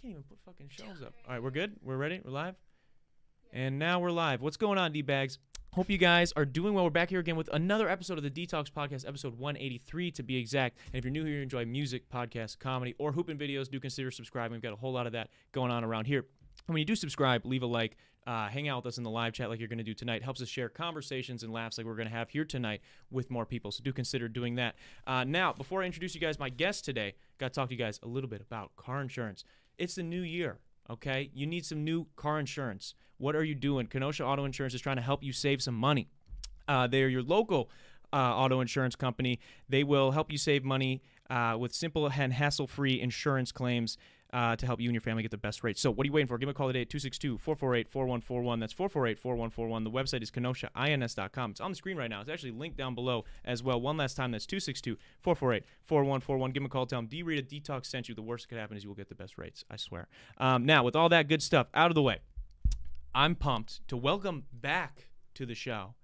can't even put fucking shelves up. All right, we're good. We're ready. We're live. And now we're live. What's going on, D bags? Hope you guys are doing well. We're back here again with another episode of the Detox Podcast, episode 183 to be exact. And if you're new here, you enjoy music, podcasts, comedy, or hooping videos, do consider subscribing. We've got a whole lot of that going on around here. And when you do subscribe, leave a like, uh, hang out with us in the live chat like you're going to do tonight. Helps us share conversations and laughs like we're going to have here tonight with more people. So do consider doing that. Uh, now, before I introduce you guys my guest today, got to talk to you guys a little bit about car insurance. It's the new year. Okay, you need some new car insurance. What are you doing? Kenosha Auto Insurance is trying to help you save some money. Uh, they're your local uh, auto insurance company. They will help you save money uh, with simple and hassle free insurance claims uh, to help you and your family get the best rates. So, what are you waiting for? Give me a call today at 262 448 4141. That's 448 4141. The website is kenoshains.com. It's on the screen right now. It's actually linked down below as well. One last time, that's 262 448 4141. Give them a call. Tell them D Rita Detox sent you. The worst that could happen is you will get the best rates. I swear. Um, now, with all that good stuff out of the way, I'm pumped to welcome back to the show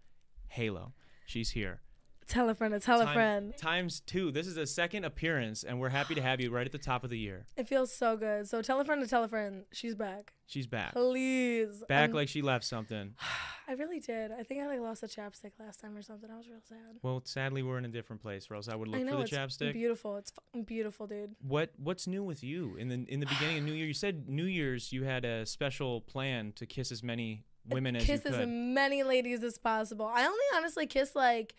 Halo. She's here. Tell a friend to tell a friend. Times two. This is a second appearance, and we're happy to have you right at the top of the year. It feels so good. So tell a friend to tell a friend. She's back. She's back. Please. Back I'm- like she left something. I really did. I think I like lost a chapstick last time or something. I was real sad. Well, sadly, we're in a different place, or else I would look I know for the it's chapstick. beautiful. It's fucking beautiful, dude. what What's new with you in the in the beginning of New Year? You said New Year's you had a special plan to kiss as many women as you kiss as many ladies as possible. I only honestly kiss like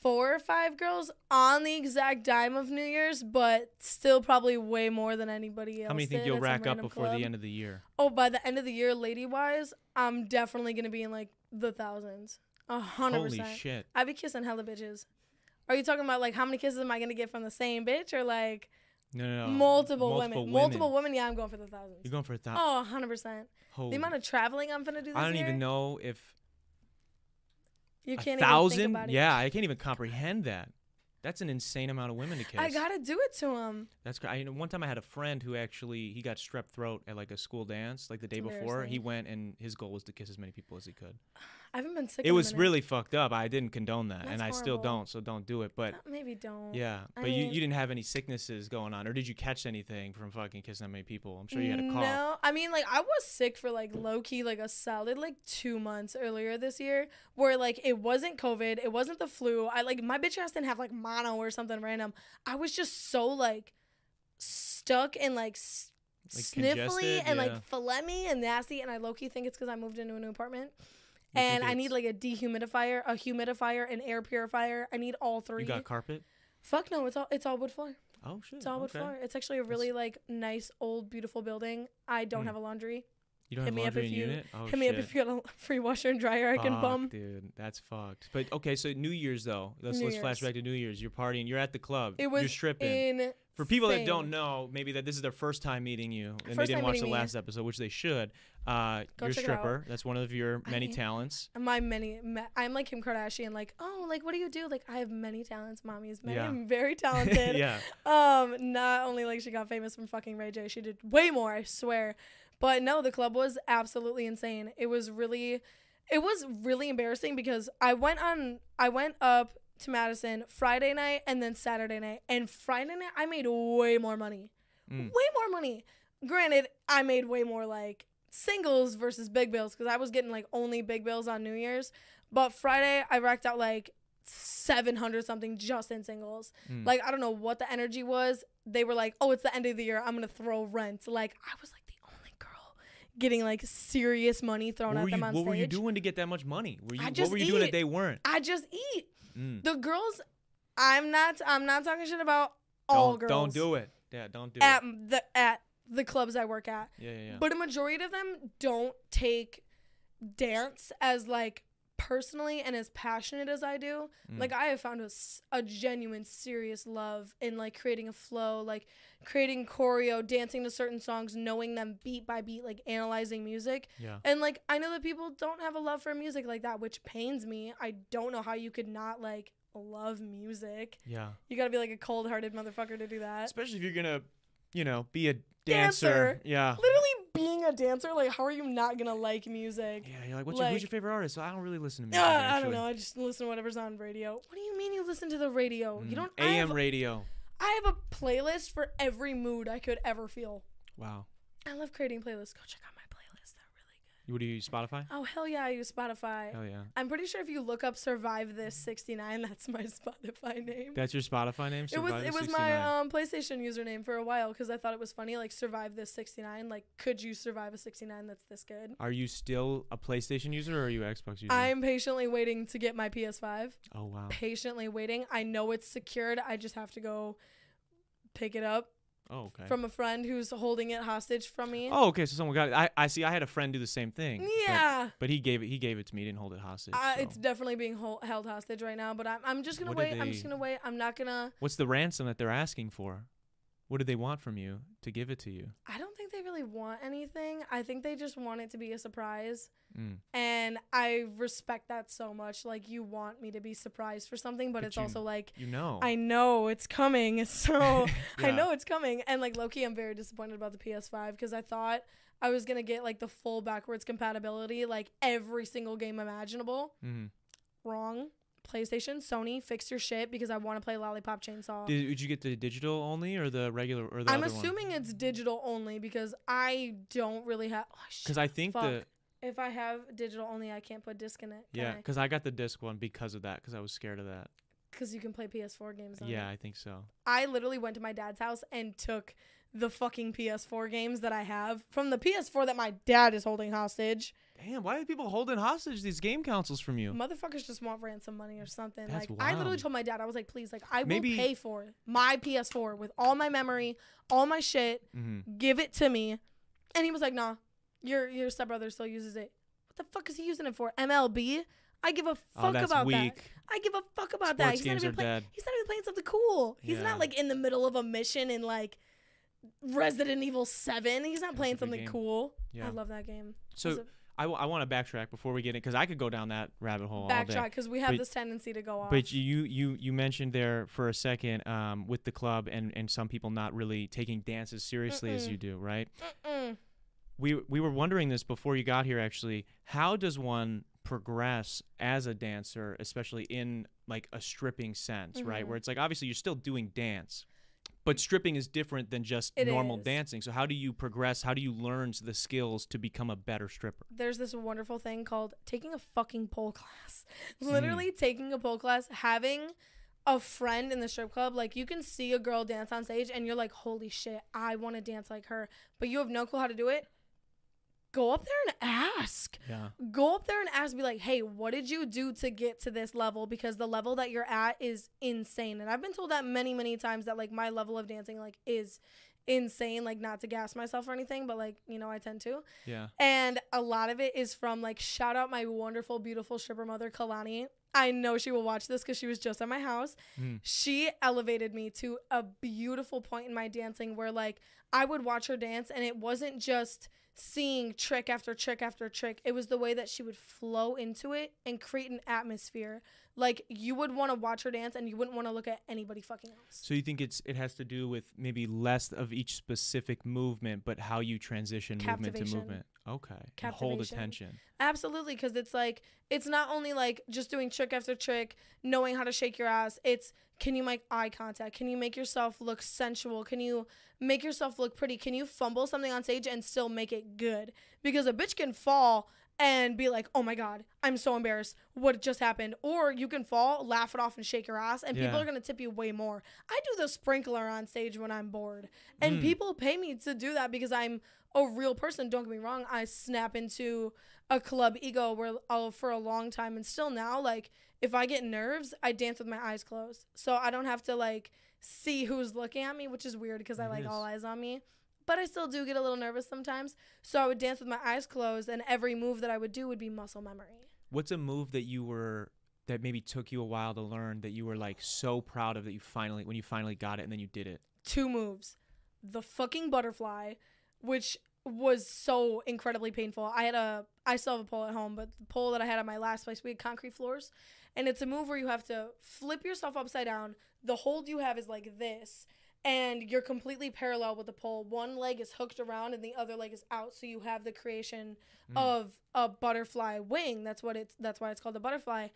four or five girls on the exact dime of New Year's, but still probably way more than anybody else. How many think you'll rack up before club. the end of the year? Oh, by the end of the year, lady wise, I'm definitely gonna be in like the thousands. A hundred percent. Holy shit! I be kissing hella bitches. Are you talking about like how many kisses am I gonna get from the same bitch or like No, no, no. multiple, women? Multiple women, yeah, I'm going for the thousands. You're going for a thousand. Oh, 100%. Holy. The amount of traveling I'm gonna do this I don't year, even know if You a can't thousand. about it. yeah, I can't even comprehend that. That's an insane amount of women to kiss. I gotta do it to him. That's cra- I, you know, one time I had a friend who actually he got strep throat at like a school dance like the day before. He went and his goal was to kiss as many people as he could. I haven't been sick. It was minute. really fucked up. I didn't condone that, and That's I still don't. So don't do it. But Maybe don't. yeah, but you, mean- you didn't have any sicknesses going on, or did you catch anything from fucking kissing that many people? I'm sure you had a cough. No, I mean like I was sick for like low key like a solid like two months earlier this year, where like it wasn't COVID, it wasn't the flu. I like my bitch ass didn't have like mono or something random. I was just so like stuck and like. Like sniffly and yeah. like phlegmy and nasty, and I low key think it's because I moved into a new apartment, You and I need like a dehumidifier, a humidifier, an air purifier. I need all three. you got carpet. Fuck no, it's all it's all wood floor. Oh shit! It's all wood okay. floor. It's actually a really like nice old beautiful building. I don't Mm. have a laundry. You don't Hit have me up if in you- unit. Oh Hit me up if you got a free washer and dryer I can bum. dude. That's fucked. But okay, so New Year's though. Let's New let's flash back to New Year's. You're partying. You're at the club. It was you're stripping. in For people that don't know, maybe that this is their first time meeting you and they didn't watch the meeting me. last episode, which they should. Uh, Go you're a stripper. That's one of your many I- talents. my many ma- I'm like Kim Kardashian like oh like what do you do like I have many talents mommy is many Yeah. I'm very talented yeah. um not only like she got famous from fucking Ray J she did way more I swear but no the club was absolutely insane it was really it was really embarrassing because I went on I went up to Madison Friday night and then Saturday night and Friday night I made way more money Mm. way more money granted I made way more like singles versus big bills because I was getting like only big bills on New Year's but Friday I racked out like 700 something just in singles Mm. like I don't know what the energy was. They were like, "Oh, it's the end of the year. I'm gonna throw rent." Like I was like the only girl getting like serious money thrown at were you, them on what stage. What were you doing to get that much money? Were you what were you doing that they weren't? I just eat. Mm. The girls. I'm not. I'm not talking shit about all don't, girls. don't do it. Yeah, don't do at it. the at the clubs I work at. Yeah, yeah, yeah. But a majority of them don't take dance as like personally and as passionate as I do. Mm. Like I have found a genuine serious love in like creating a flow, like creating choreo, dancing to certain songs, knowing them beat by beat, like analyzing music. yeah. And like I know that people don't have a love for music like that, which pains me. I don't know how you could not like love music. Yeah. You got to be like a cold-hearted motherfucker to do that. Especially if you're gonna, you know, be a dancer. Dancer. Yeah. Literally being a dancer, like how are you not to like music? Yeah, you're like, what's your, who's your favorite artist? So I don't really listen to Uh, music. I don't know. I just listen to whatever's on radio. What do you mean you listen to the radio? You Mm, don't. I AM have, radio. I have a playlist for every mood I could ever feel. Wow. I love creating playlists. Go check out my Do you use? Spotify? Oh hell yeah, I use Spotify. Hell yeah. I'm pretty sure if you look up "Survive This 69," that's my Spotify name. That's your Spotify name? it was it was 69. my um, PlayStation username for a while because I thought it was funny. Like "Survive This 69," like could you survive a 69 that's this good? Are you still a PlayStation user or are you Xbox user? I'm patiently waiting to get my PS5. oh wow. Patiently waiting. I know it's secured. I just have to go pick it up Oh okay. from a friend who's holding it hostage from me. oh okay. So someone got it. I, I see. I had a friend do the same thing. yeah. But, he gave it. He gave it to me. He didn't hold it hostage. Uh, so. it's definitely being hol- held hostage right now, but I'm, I'm just gonna What wait. I'm just gonna wait. I'm not gonna. What's the ransom that they're asking for? What do they want from you to give it to you? I don't think they really want anything. I think they just want it to be a surprise. Mm. And I respect that so much. Like, you want me to be surprised for something, but, But it's you- also like, You know. I know it's coming. So I know it's coming. And like, Loki, I'm very disappointed about the PS5 because I thought I was going to get like the full backwards compatibility, like every single game imaginable. Mm-hmm. Wrong. PlayStation, Sony, fix your shit because I want to play Lollipop Chainsaw. Did, did you get the digital only or the regular or the I'm other one? assuming it's digital only because I don't really have. Oh, Because I think fuck. the If I have digital only, I can't put disc in it. yeah, because I got the disc one because of that. Because I was scared of that. Because you can play PS4 games on Yeah, it. I think so. I literally went to my dad's house and took the fucking PS4 games that I have from the PS4 that my dad is holding hostage. Damn, why are people holding hostage these game consoles from you? Motherfuckers just want ransom money or something. That's like I literally told my dad, I was like, please, like I Maybe- will pay for my PS4 with all my memory, all my shit. Mm-hmm. Give it to me. And he was like, nah, your your stepbrother still uses it. What the fuck is he using it for? MLB? I give a fuck Oh, about weak. that. I give a fuck about that. Sports He's not games even are playing. dead. He's not even playing something cool. He's Yeah. not like in the middle of a mission in like Resident Evil Seven. He's not That's playing something game. cool. Yeah. I love that game. So Also, I, want to backtrack before we get in because I could go down that rabbit hole backtrack because we have But- this tendency to go off. But you you you mentioned there for a second um, with the club and and some people not really taking dance as seriously as Mm-mm. you do, right? Mm-mm. We we were wondering this before you got here actually. How does one progress as a dancer, especially in like a stripping sense, right? Mhm. Where it's like obviously you're still doing dance. But stripping is different than just It normal is. dancing. So how do you progress? How do you learn the skills to become a better stripper? There's this wonderful thing called taking a fucking pole class. Mm. Literally taking a pole class, having a friend in the strip club, like you can see a girl dance on stage and you're like, holy shit, I want to dance like her. But you have no clue how to do it. Go up there and ask. Yeah. Go up there and ask, be like, hey, what did you do to get to this level? Because the level that you're at is insane. And I've been told that many, many times that like my level of dancing like is insane. Like not to gas myself or anything, but like, you know, I tend to. Yeah. And a lot of it is from like shout out my wonderful, beautiful stripper mother, Kalani. I know she will watch this because she was just at my house. Mm. She elevated me to a beautiful point in my dancing where like I would watch her dance and it wasn't just seeing trick after trick after trick. It was the way that she would flow into it and create an atmosphere. Like you would want to watch her dance and you wouldn't want to look at anybody fucking else. So you think it's it has to do with maybe less of each specific movement, but how you transition movement to movement. Okay. And hold attention. Absolutely, because it's like it's not only like just doing trick after trick, knowing how to shake your ass. It's can you make eye contact? Can you make yourself look sensual? Can you make yourself look pretty? Can you fumble something on stage and still make it good? Because a bitch can fall and be like, "Oh my god, I'm so embarrassed. What just happened?" Or you can fall, laugh it off, and shake your ass, and people Yeah. are gonna tip you way more. I do the sprinkler on stage when I'm bored, and Mm. people pay me to do that because I'm a real person. Don't get me wrong. I snap into a club ego where I'll for a long time and still now like if I get nerves, I dance with my eyes closed. So I don't have to like see who's looking at me, which is weird because I like is. all eyes on me. But I still do get a little nervous sometimes. So I would dance with my eyes closed and every move that I would do would be muscle memory. What's a move that you were that maybe took you a while to learn that you were like so proud of that you finally when you finally got it and then you did it? Two moves. The fucking butterfly, which was so incredibly painful. I had a I still have a pole at home, but the pole that I had at my last place, we had concrete floors. And it's a move where you have to flip yourself upside down. The hold you have is like this. And you're completely parallel with the pole. One leg is hooked around and the other leg is out. So you have the creation Mm. of a butterfly wing. That's what it's that's why it's called a butterfly.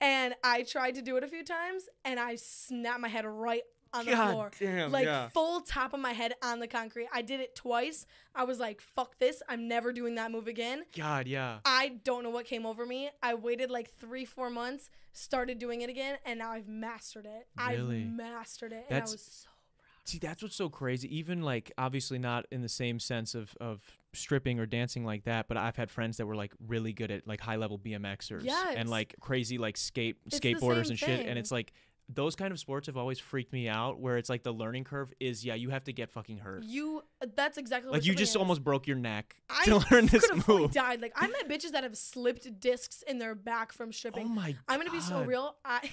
And I tried to do it a few times and I snapped my head right on the God floor. damn, like yeah. full top of my head on the concrete. I did it twice. I was like, fuck this. I'm never doing that move again. God, yeah. I don't know what came over me. I waited like three, four months, started doing it again, and now I've mastered it. Really? I've mastered it. That's- and I was so See, that's what's so crazy. Even like obviously not in the same sense of of stripping or dancing like that, but I've had friends that were like really good at like high level BMXers Yes. and like crazy like skate It's the skateboarders same and shit. thing. And it's like those kind of sports have always freaked me out where it's like the learning curve is yeah, you have to get fucking hurt. you. Uh, that's exactly Like what you just is. almost broke your neck I to learn this could have fully move. died. Like I met bitches that have slipped discs in their back from Oh stripping. my I'm gonna be so God. real. I.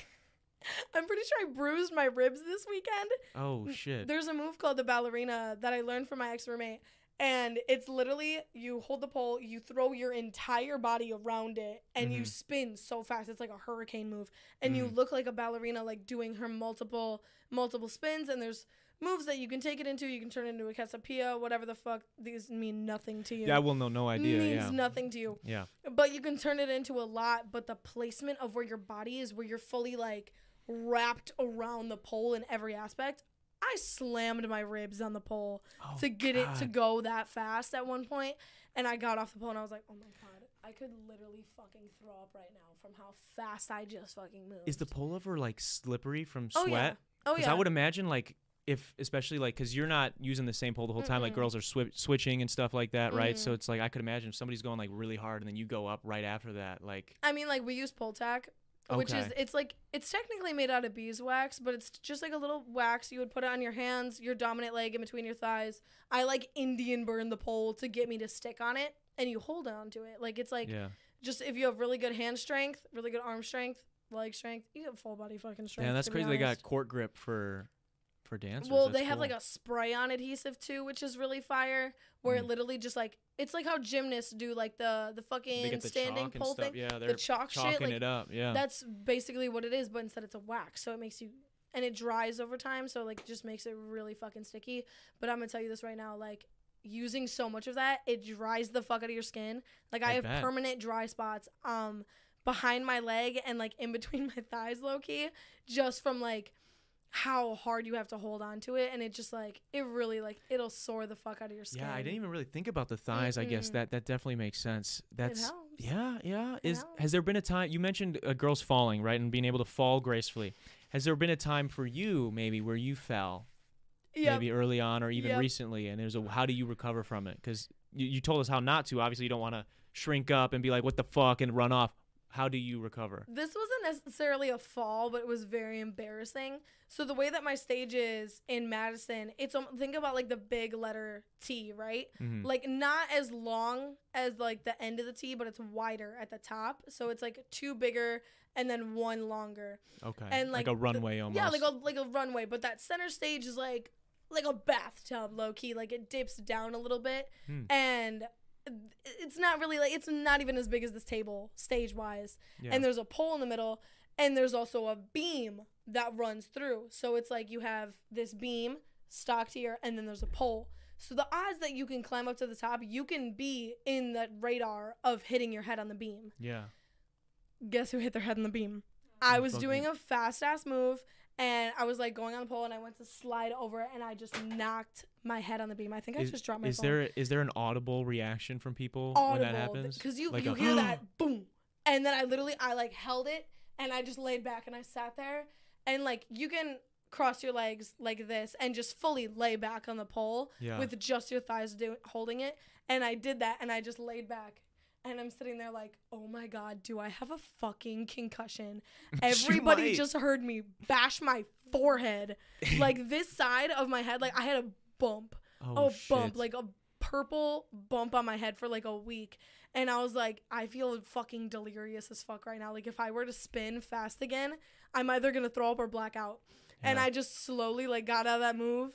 I'm pretty sure I bruised my ribs this weekend. Oh shit. There's a move called the ballerina that I learned from my ex roommate. And it's literally you hold the pole, you throw your entire body around it, and you Mhm. spin so fast. It's like a hurricane move. And you Mm. look like a ballerina, like doing her multiple, multiple spins. And there's moves that you can take it into. You can turn it into a casapia, whatever the fuck. These mean nothing to you. Yeah, well, know no idea. Means Yeah. nothing to you. Yeah. But you can turn it into a lot. But the placement of where your body is, where you're fully like wrapped around the pole in every aspect. I slammed my ribs on the pole Oh, to get it to go that fast at one point, and I got off the pole and I was like, "Oh my god, I could literally fucking throw up right now from how fast I just fucking moved." Is the pullover like slippery from sweat? oh sweat? yeah, oh Because yeah, I would imagine like if especially like because you're not using the same pole the whole time, like girls are swi- switching and stuff like that, right? So Mhm. it's like I could imagine if somebody's going like really hard and then you go up right after that, like I mean, like we use pole tack, which is it's like it's technically made out of beeswax, but it's just like a little wax. You would put it on your hands, your dominant leg in between your thighs. I like Indian burn the pole to get me to stick on it, and you hold on to it. Like it's like yeah. just if you have really good hand strength, really good arm strength, leg strength, you have full body fucking strength. Yeah, that's crazy. They got court grip for for dancers. Well, That's they have like a spray on adhesive too, which is really fire. Where it Mm. literally just like it's like how gymnasts do like the the they fucking get the standing chalk and pole stuff. thing. Yeah, they're The chalk shit, like it up. Yeah. that's basically what it is, but instead it's a wax, so it makes you and it dries over time, so like just makes it really fucking sticky. But I'm gonna tell you this right now, like using so much of that, it dries the fuck out of your skin. Like I, I have bet. permanent dry spots um behind my leg and like in between my thighs, low key, just from like how hard you have to hold on to it, and it just like it really like it'll sore the fuck out of your skin. yeah, I didn't even really think about the thighs. I guess that that definitely makes sense. That's yeah, yeah. Is has there been a time you mentioned uh, girls falling right and being able to fall gracefully? Has there been a time for you maybe where you fell Yep. maybe early on or even Yep. recently and there's a how do you recover from it because you, you told us how not to obviously you don't want to shrink up and be like what the fuck and run off how do you recover This wasn't necessarily a fall, but it was very embarrassing. So the way that my stage is in Madison, it's um, think about like the big letter T, right? Mhm. Like not as long as like the end of the T, but it's wider at the top. So it's like two bigger and then one longer. okay and, like, like, a the- runway almost Yeah, like a like a runway, but that center stage is like like a bathtub, low key. Like it dips down a little bit, Hmm. and it's not really like it's not even as big as this table stage wise. yeah. And there's a pole in the middle, and there's also a beam that runs through. So it's like you have this beam stocked here, and then there's a pole. So the odds that you can climb up to the top, you can be in the radar of hitting your head on the beam. yeah Guess who hit their head on the beam? I was doing a fast ass move and I was like going on the pole and I went to slide over it and I just knocked my head on the beam. I think I just dropped my is phone. there is there an audible reaction from people when that happens because you Like you a, hear that boom, and then I literally I like held it and I just laid back and I sat there and like you can cross your legs like this and just fully lay back on the pole yeah with just your thighs do, holding it, and I did that and I just laid back. And I'm sitting there like, oh my god, do I have a fucking concussion? Everybody just heard me bash my forehead, like this side of my head. Like I had a bump oh, a bump, like a purple bump on my head for like a week. And I was like, I feel fucking delirious as fuck right now. Like if I were to spin fast again, I'm either gonna throw up or black out. And I just slowly like got out of that move,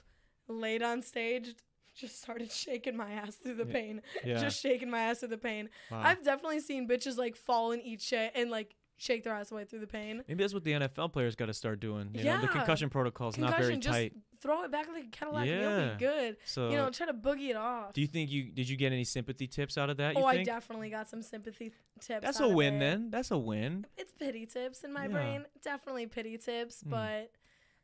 laid on stage, just started shaking my ass through the Yeah. pain. yeah Just shaking my ass through the pain. wow. I've definitely seen bitches like fall and eat shit and like shake their ass away through the pain. maybe that's what the NFL players got to start doing you know the concussion protocol is not very just tight throw it back like a Cadillac and you'll be good. so you know, try to boogie it off. do you think you did you get any sympathy tips out of that you oh, I definitely got some sympathy tips. that's a win then that's a win It's pity tips in my Yeah. brain. Definitely pity tips, Mm. but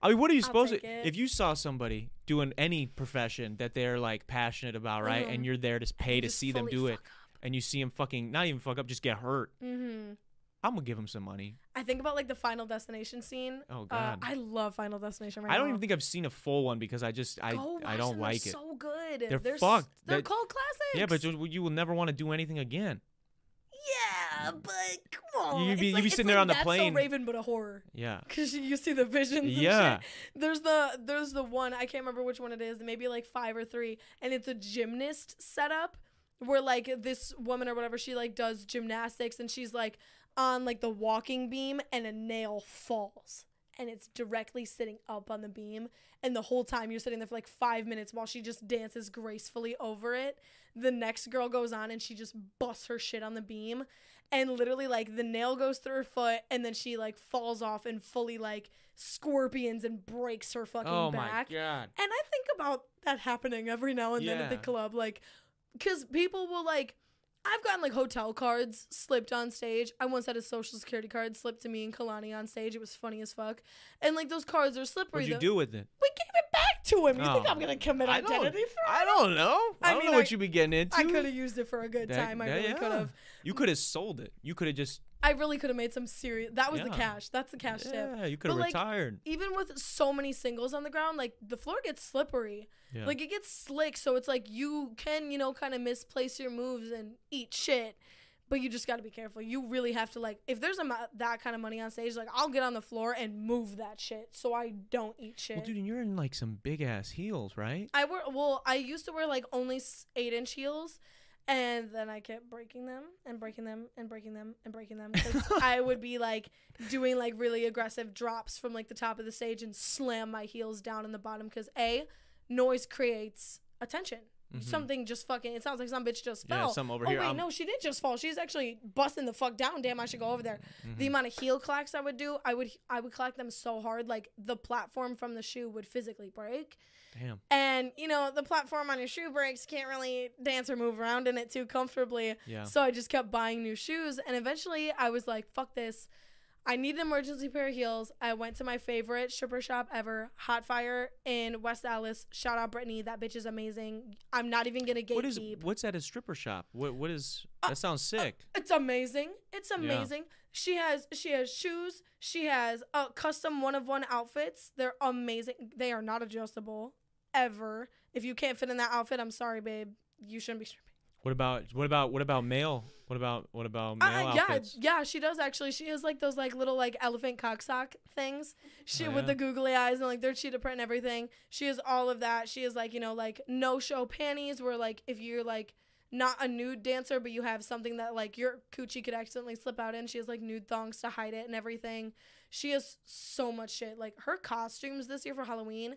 I mean, what are you I'll supposed to? it. If you saw somebody doing any profession that they're like passionate about, right, Mhm. and you're there to pay to see them do it, up. and you see them fucking not even fuck up, just get hurt, Mm-hmm. I'm gonna give them some money. I think about like the Final Destination scene. Oh Uh, God, I love Final Destination right I don't now. even think I've seen a full one because I just I Go I don't them, like they're it. So good. They're s- fucked. They're That- called classics. yeah, but you will never want to do anything again. But come on. You'd be- you'd like- be sitting there like on the That's plane. So Raven, but a horror. Yeah. Cause you see the visions. Yeah. shit. There's the there's the one I can't remember which one it is. Maybe like five or three, and it's a gymnast setup where like this woman or whatever she like does gymnastics and she's like on like the walking beam and a nail falls and it's directly sitting up on the beam and the whole time you're sitting there for like five minutes while she just dances gracefully over it the next girl goes on and she just busts her shit on the beam and literally like the nail goes through her foot and then she like falls off and fully like scorpions and breaks her fucking Oh back my god. and I think about that happening every now and then at the club, like, because people will like. I've gotten like hotel cards slipped on stage. I once had a social security card slipped to me and Kalani on stage. It was funny as fuck. And like those cards are slippery. What'd you though. do with it? We gave it back to him. You think Oh. I'm gonna commit I identity for I don't know. I, I don't mean, know what I- you be getting into. I could have used it for a good That- time. I that- really yeah. could have. You could have sold it. You could have just I really could have made some serious. That was the cash. That's the cash tip. yeah. You could have But, like, retired. Even with so many singles on the ground, like the floor gets slippery. Yeah. Like it gets slick, so it's like you can, you know, kind of misplace your moves and eat shit. But you just got to be careful. You really have to like if there's a that kind of money on stage, like I'll get on the floor and move that shit so I don't eat shit. well, dude, and you're in like some big ass heels, right? I wear well, I used to wear like only eight inch heels, and then I kept breaking them and breaking them and breaking them and breaking them because I would be like doing like really aggressive drops from like the top of the stage and slam my heels down in the bottom because a noise creates attention. Mhm. Something just fucking. It sounds like some bitch just fell. Yeah, some over oh here. wait, I'm- no, she did just fall. She's actually busting the fuck down. Damn, I should go over there. Mm-hmm. The amount of heel clacks I would do, I would I would clack them so hard, like the platform from the shoe would physically break. Damn. And you know the platform on your shoe breaks, can't really dance or move around in it too comfortably. Yeah. So I just kept buying new shoes, and eventually I was like, "Fuck this." I need an emergency pair of heels. I went to my favorite stripper shop ever, Hot Fire in West Allis. Shout out Brittany, that bitch is amazing. I'm not even gonna What is gatekeep. what's at a stripper shop? What what is Uh, that sounds sick. It's amazing. It's amazing. She has she has shoes. She has uh, custom one of one outfits. They're amazing. They are not adjustable ever. If you can't fit in that outfit, I'm sorry, babe. You shouldn't be stripping. What about what about what about male? What about what about male Uh, yeah, outfits? yeah, she does actually. She has like those like little like elephant cocksock things. She Oh, with the googly eyes and like their cheetah print and everything. She has all of that. She has like you know like no show panties where like if you're like not a nude dancer but you have something that like your coochie could accidentally slip out in. She has like nude thongs to hide it and everything. She has so much shit. Like her costumes this year for Halloween,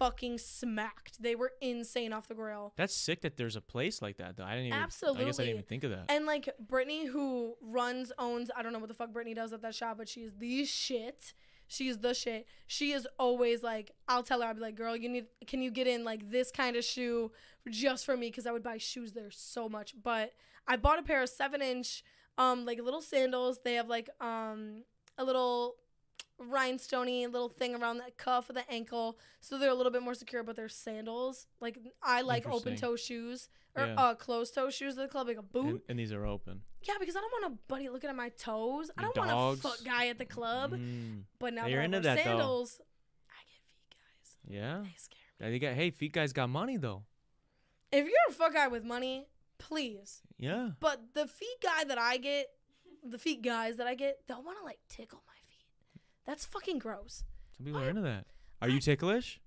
fucking smacked. They were insane off the grill. That's sick that there's a place like that though. I didn't even Absolutely. I guess I didn't even think of that. And like Brittany, who runs, owns, I don't know what the fuck Brittany does at that shop, but she's the shit. She's the shit. She is always like, I'll tell her, I'll be like, girl, you need, can you get in like this kind of shoe just for me? Because I would buy shoes there so much. But I bought a pair of seven inch, um, like little sandals. They have like, um, a little rhinestoney little thing around the cuff of the ankle, so they're a little bit more secure. But they're sandals. Like I like open toe shoes or Yeah. uh closed toe shoes at the club, like a boot. And, and these are open. Yeah, because I don't want a buddy looking at my toes. I don't want a foot guy at the club. Mm, But now You're into that, though. sandals, I get feet guys. yeah. They scare me. They got hey, feet guys got money though. If you're a foot guy with money, please. Yeah. But the feet guy that I get, the feet guys that I get, they'll want to like tickle my. That's fucking gross. Some people are into that. Are you ticklish?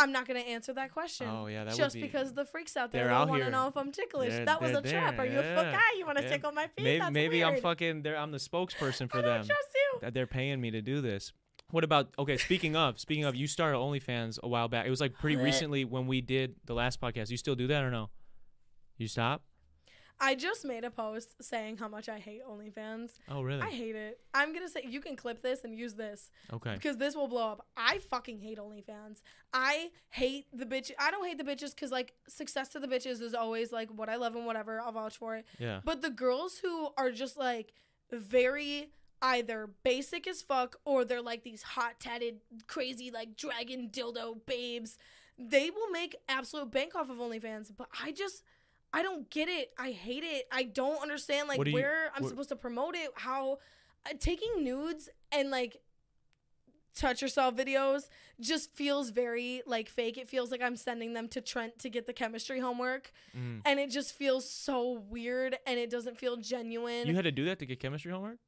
I'm not gonna answer that question. Oh yeah, that just would be. because the freaks out there don't want to know if I'm ticklish. They're- that was a trap. there, Are you a foot guy? You want to yeah. tickle my feet? maybe That's maybe I'm fucking. There, I'm the spokesperson for I them. trust you. that they're paying me to do this. What about okay? Speaking of, speaking of, you started OnlyFans a while back. It was like pretty recently when we did the last podcast. You still do that or no? You stop? I just made a post saying how much I hate OnlyFans. Oh really? I hate it. I'm gonna say you can clip this and use this okay. because this will blow up. I fucking hate OnlyFans. I hate the bitch. I don't hate the bitches because like success to the bitches is always like what I love and whatever. I'll vouch for it. Yeah. But the girls who are just like very either basic as fuck or they're like these hot tatted, crazy like dragon dildo babes. They will make absolute bank off of OnlyFans, but I just I don't get it. I hate it. I don't understand like do you- where I'm what- supposed to promote it. How uh, taking nudes and like touch yourself videos just feels very like fake. It feels like I'm sending them to Trent to get the chemistry homework, Mm. and it just feels so weird and it doesn't feel genuine. You had to do that to get chemistry homework?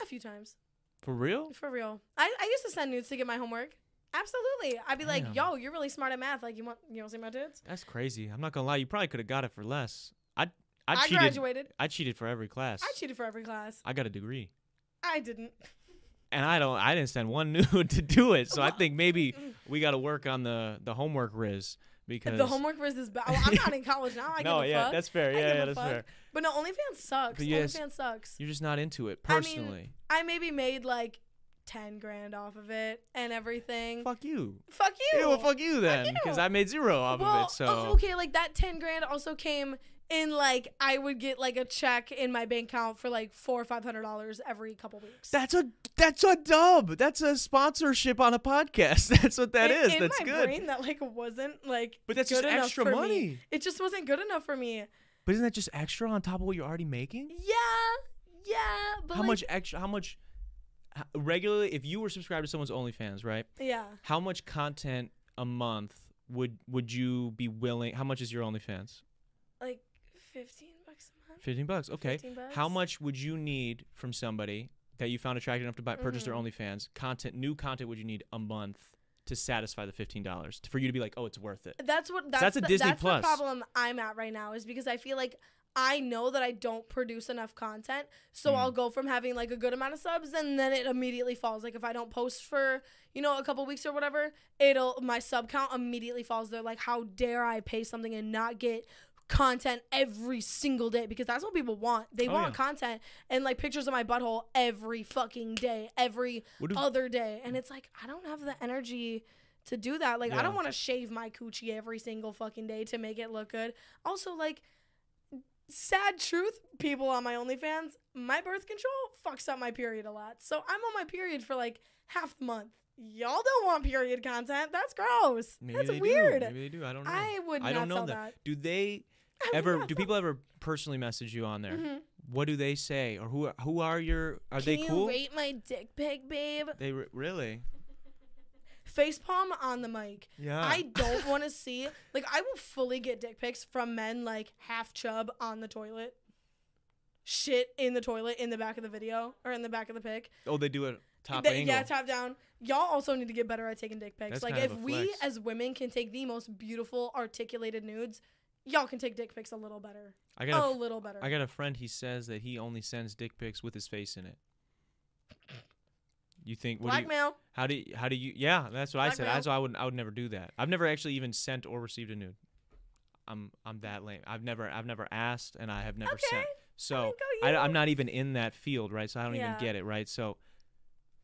a few times. For real? For real. I, I used to send nudes to get my homework. Absolutely. I'd be like, Damn. yo, you're really smart at math. Like, you want you want to see my tits? That's crazy. I'm not gonna lie. You probably could have got it for less. I I, I, cheated. graduated. I cheated for every class. I cheated for every class. I got a degree, I didn't. and I don't. I didn't send one nude to do it. So I think maybe we got to work on the the homework riz because The homework was is bad. I'm not in college now. I no, give a yeah, fuck. that's fair. I Yeah, give yeah, a that's fuck. fair. But no, OnlyFans sucks. But yes, OnlyFans sucks. You're just not into it I mean, personally. I maybe made like ten grand off of it and everything. fuck you. Fuck you. Yeah, well, fuck you then, because. I made zero off well, of it. So oh, okay, like that ten grand also came in like I would get like a check in my bank account for like four or five hundred dollars every couple weeks. that's a that's a dub. That's a sponsorship on a podcast. That's what that in, is. in that's my good. brain that like wasn't like But that's just extra for me. money. It just wasn't good enough for me. But isn't that just extra on top of what you're already making? Yeah, yeah. But how like, much extra? How much regularly? If you were subscribed to someone's OnlyFans, right? Yeah. How much content a month would would you be willing? How much is your OnlyFans? Like fifteen bucks a month. Fifteen bucks. Okay. 15 bucks. How much would you need from somebody that you found attractive enough to buy purchase their Mhm. OnlyFans content? New content would you need a month to satisfy the fifteen dollars for you to be like, oh, it's worth it? That's what that's, that's a the, Disney that's Plus. the problem I'm at right now is because I feel like I know that I don't produce enough content, so Mm. I'll go from having like a good amount of subs and then it immediately falls. Like if I don't post for you know a couple weeks or whatever, it'll my sub count immediately falls. They're like, how dare I pay something and not get content every single day because that's what people want. They Oh, want yeah. content and like pictures of my butthole every fucking day, every other day. And it's like I don't have the energy to do that. Like I don't want to shave my coochie every single fucking day to make it look good. Also, like sad truth, people on my OnlyFans, my birth control fucks up my period a lot. So I'm on my period for like half the month. Y'all don't want period content. That's gross. Maybe That's weird. Do. Maybe they do. I don't know. I would I don't know that. that. Do they ever? Do people ever personally message you on there? Mhm. What do they say, or who who are your? Are Can they you cool? rate my dick pic, babe? They re- really? Facepalm on the mic. Yeah. I don't want to see like I will fully get dick pics from men like half chub on the toilet. Shit in the toilet in the back of the video or in the back of the pic. oh, they do it top They- angle. Yeah, top down. Y'all also need to get better at taking dick pics. That's like if we as women can take the most beautiful articulated nudes, y'all can take dick pics a little better. I got A a little better. I got a friend. He says that he only sends dick pics with his face in it. You think? What do you, Blackmail. how do you, how do you? Yeah, that's what I said. That's why I would I would never do that. I've never actually even sent or received a nude. I'm I'm that lame. I've never I've never asked and I have never Okay. sent. So I I, I'm not even in that field, right? So I don't Yeah. even get it, right? So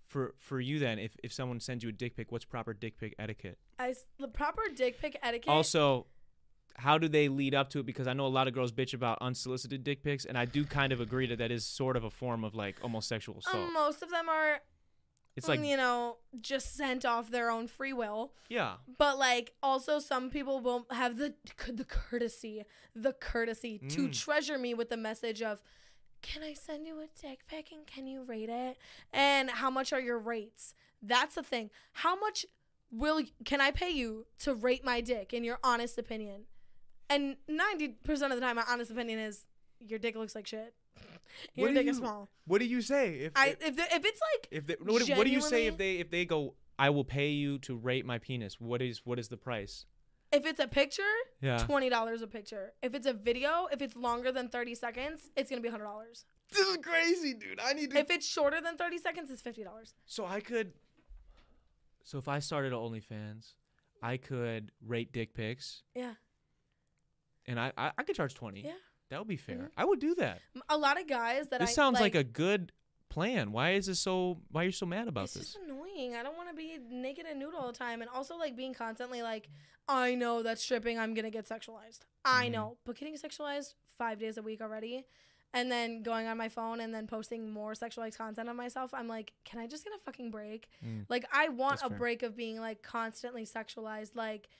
for for you then, if if someone sends you a dick pic, what's proper dick pic etiquette? I the proper dick pic etiquette. Also, how do they lead up to it? Because I know a lot of girls bitch about unsolicited dick pics, and I do kind of agree that that is sort of a form of like almost sexual assault. um, most of them are it's like you know just sent off their own free will. yeah, But like also some people won't have the the courtesy, the courtesy to Mm. treasure me with the message of can I send you a dick pic and can you rate it? And how much are your rates? That's the thing. How much will can I pay you to rate my dick in your honest opinion? And 90% of the time my honest opinion is your dick looks like shit. Your What do dick is you- small. What do you say if I if the, if it's like if they, what, do- what do you say if they if they go? I will pay you to rate my penis. What is what is the price? if it's a picture, Yeah, twenty dollars a picture. If it's a video, if it's longer than thirty seconds, it's gonna be hundred dollars. this is crazy, dude. I need to. If it's shorter than thirty seconds, it's fifty dollars. So I could. So if I started an OnlyFans, I could rate dick pics, Yeah, and I I, I could charge twenty. Yeah. That would be fair. Mhm. I would do that. A lot of guys that This I sounds like, a good plan. Why is this so? Why are you so mad about It's this? just annoying. I don't want to be naked and nude all the time, and also like being constantly like, I know that stripping, I'm gonna get sexualized. I Mhm. know, but getting sexualized five days a week already, and then going on my phone and then posting more sexualized content of myself, I'm like, can I just get a fucking break? Mm. Like I want That's a fair. break of being like constantly sexualized. Like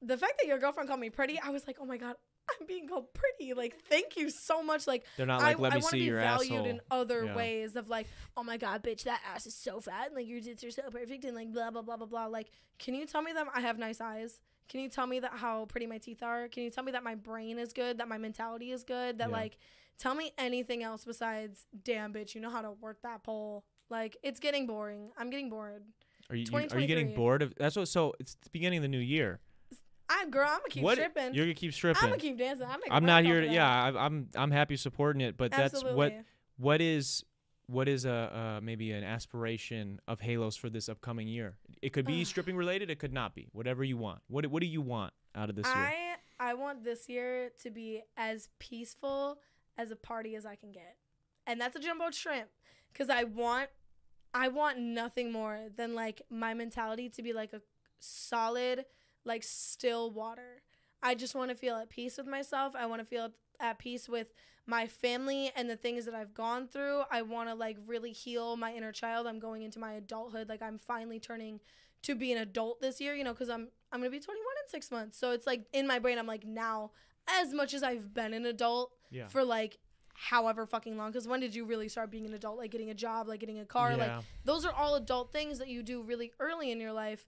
the fact that your girlfriend called me pretty, I was like, oh my god, I'm being called pretty. Like thank you so much. Like They're not I, like, let I me see be your valued asshole. in other Yeah. ways of like, oh my god, bitch, that ass is so fat, and like your tits are so perfect, and like blah blah blah blah blah. Like, can you tell me that I have nice eyes? Can you tell me that how pretty my teeth are? Can you tell me that my brain is good, that my mentality is good, that Yeah. like, tell me anything else besides, damn bitch, you know how to work that pole. Like, it's getting boring. I'm getting bored. Are you, you are you getting bored of? That's what. So it's the beginning of the new year. I girl, I'm gonna keep what stripping. you're gonna keep stripping. I'm gonna keep dancing. I'm, I'm not here to. Yeah, I, I'm I'm happy supporting it, but that's what what is what is a uh, maybe an aspiration of Halos for this upcoming year? It could be stripping related. It could not be. Whatever you want. What what do you want out of this year? I I want this year to be as peaceful as a party as I can get, and that's a jumbo shrimp, because I want I want nothing more than like my mentality to be like a solid like still water. I just want to feel at peace with myself. I want to feel at peace with my family and the things that I've gone through. I want to like really heal my inner child. I'm going into my adulthood. Like I'm finally turning to be an adult this year, you know, cuz I'm I'm going to be 21 in 6 months. So it's like in my brain I'm like now as much as I've been an adult yeah. for like however fucking long cuz when did you really start being an adult like getting a job, like getting a car, like those are all adult things that you do really early in your life.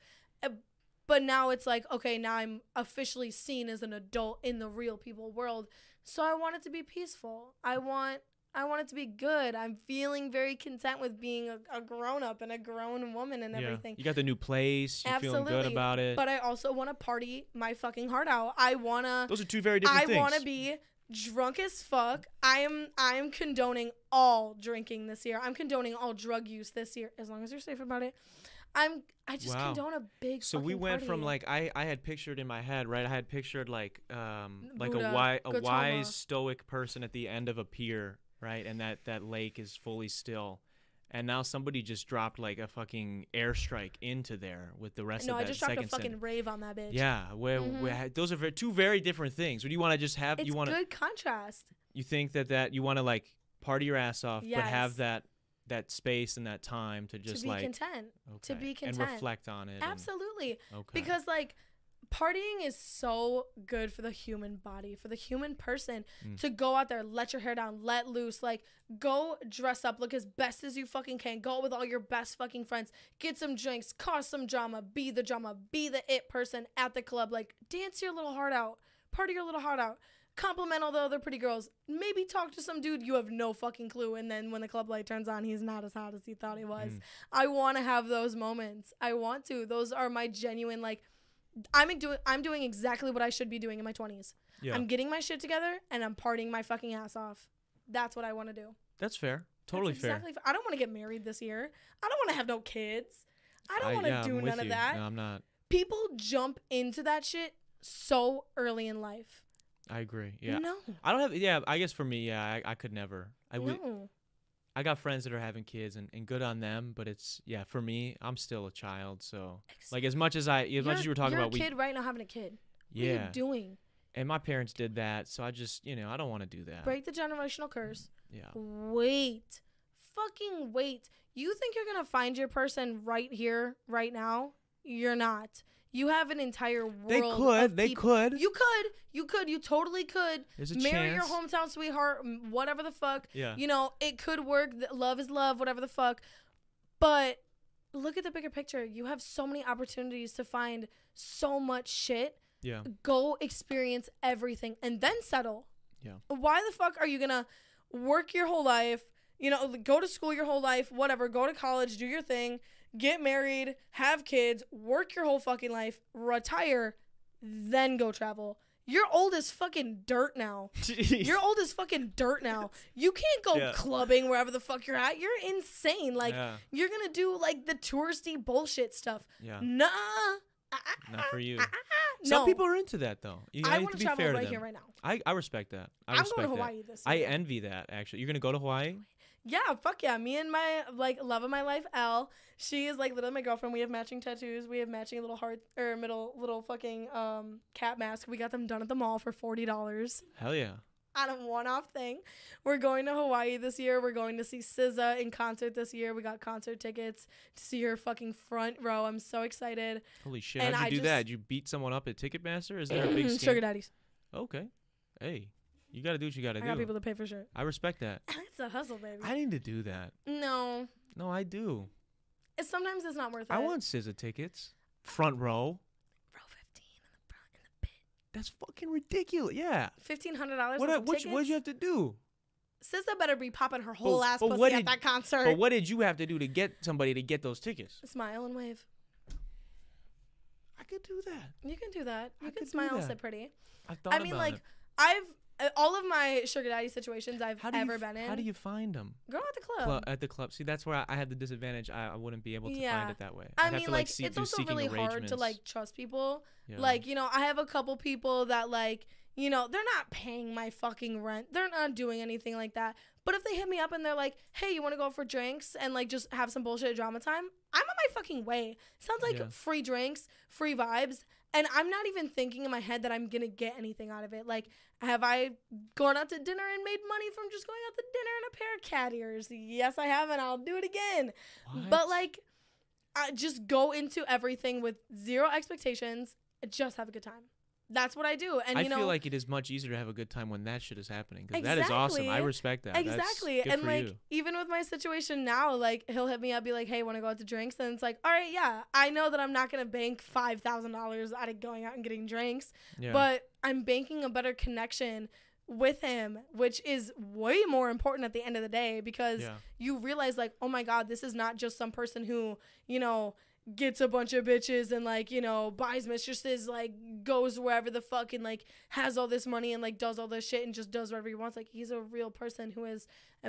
But now it's like, okay, now I'm officially seen as an adult in the real people world. So I want it to be peaceful. I want I want it to be good. I'm feeling very content with being a, a grown up and a grown woman and yeah. everything. You got the new place. You feeling good about it. But I also want to party my fucking heart out. I want to Those are two very different I things. want to be drunk as fuck. I am I am condoning all drinking this year. I'm condoning all drug use this year as long as you're safe about it. I'm I just Wow. condone a big So we went from like I, I had pictured in my head right I had pictured like um like Buddha, a wi- a Gautama. wise stoic person at the end of a pier right and that that lake is fully still and now somebody just dropped like a fucking airstrike into there with the rest No, of that. No, I just dropped a fucking sentence. rave on that bitch. yeah where, where Mhm. those are very, two very different things what do you want to just have It's you want to good contrast. you think that that you want to like party your ass off but have that that space and that time to just to be like content. to okay, be and reflect on it and- Absolutely. okay Because like partying is so good for the human body, for the human person Mm. to go out there, let your hair down, let loose, like go dress up, look as best as you fucking can, go out with all your best fucking friends, get some drinks, cause some drama, be the drama, be the it person at the club, like dance your little heart out, party your little heart out. Compliment all the other pretty girls. Maybe talk to some dude you have no fucking clue, and then when the club light turns on, he's not as hot as he thought he was. Mm. I want to have those moments. I want to. Those are my genuine like. I'm doing. I'm doing exactly what I should be doing in my 20s. yeah I'm getting my shit together and I'm partying my fucking ass off. That's what I want to do. that's fair totally That's fair exactly fa- I don't want to get married this year. I don't want to have no kids. I don't want to yeah, do none of you. that. No, I'm not. People jump into that shit so early in life. I agree. Yeah. No. I don't have. Yeah. I guess for me, yeah, I, I could never. I would. no. I got friends that are having kids, and, and good on them. But it's yeah, for me, I'm still a child. So like as much as I, as much as you were talking you're about, a we kid right now having a kid. What are yeah, you doing? and my parents did that. So I just you know I don't want to do that. Break the generational curse. Yeah. Wait. Fucking wait. You think you're going to find your person right here, right now? You're not. You have an entire world. They could. They could. You could. You could. You totally could. There's a Marry chance. your hometown sweetheart, whatever the fuck. Yeah. You know, it could work. Love is love, whatever the fuck. But look at the bigger picture. You have so many opportunities to find so much shit. Yeah. Go experience everything and then settle. Yeah. Why the fuck are you gonna work your whole life? You know, go to school your whole life, whatever. Go to college, do your thing, get married, have kids, work your whole fucking life, retire, then go travel. You're old as fucking dirt now. You're old as fucking dirt now. You can't go Yeah. clubbing wherever the fuck you're at. You're insane. Like yeah. you're gonna do like the touristy bullshit stuff. Yeah. Nah. Ah, ah, Not for you. ah, ah, ah. Some no. people are into that though. You I want to to be travel fair to right them. here, right now. I, I respect that. I I'm respect going to that. Hawaii this I envy that actually. You're gonna go to Hawaii? Yeah, fuck yeah. Me and my like love of my life, Elle. She is like literally my girlfriend. We have matching tattoos. We have matching little heart or middle little fucking um cat mask. We got them done at the mall for forty dollars. Hell yeah. on a one-off thing. We're going to Hawaii this year. We're going to see SZA in concert this year. We got concert tickets to see her fucking front row. I'm so excited. Holy shit! And How'd you I do that? Did you beat someone up at Ticketmaster? Is there a big Sugar scam? daddies. Okay. Hey, you gotta do what you gotta I do. got people to pay for sure. I respect that. It's a hustle, baby. I need to do that. no, No, I do. it's, sometimes it's not worth I it. I want SZA tickets. Front row. row 15 in the front in the pit. That's fucking ridiculous. Yeah. Fifteen hundred dollars. What? What? I- What? What'd you have to do? SZA better be popping her whole But- ass but pussy what at that concert. But what did you have to do to get somebody to get those tickets? Smile and wave. I could do that. You can do that. I You could can smile and sit pretty. I thought I mean, like it. I've uh, Uh, all of my sugar daddy situations I've How do ever you, been in. How do you find them? Girl at the club. at the club. See, that's where I, I had the disadvantage. I, I wouldn't be able to Yeah. find it that way. I I'd have mean, to, like, see, it's also really hard to like trust people. Yeah. Like, you know, I have a couple people that like, you know, they're not paying my fucking rent. They're not doing anything like that. But if they hit me up and they're like, "Hey, you want to go for drinks and like just have some bullshit drama time?" I'm on my fucking way. Sounds like Yeah. free drinks, free vibes, and I'm not even thinking in my head that I'm going to get anything out of it. Like, have I gone out to dinner and made money from just going out to dinner in a pair of cat ears? Yes, I have, and I'll do it again. But like, I just go into everything with zero expectations. Just have a good time. That's what I do. And I you know, feel like it is much easier to have a good time when that shit is happening. 'cause that is awesome. I respect that. Exactly. And like, you. even with my situation now, like he'll hit me up, be like, "Hey, want to go out to drinks?" And it's like, "All right, yeah." I know that I'm not gonna bank five thousand dollars out of going out and getting drinks, Yeah. but I'm banking a better connection with him, which is way more important at the end of the day because yeah. you realize like oh my god this is not just some person who you know gets a bunch of bitches and like you know buys mistresses like goes wherever the fuck and like has all this money and like does all this shit and just does whatever he wants. Like he's a real person who has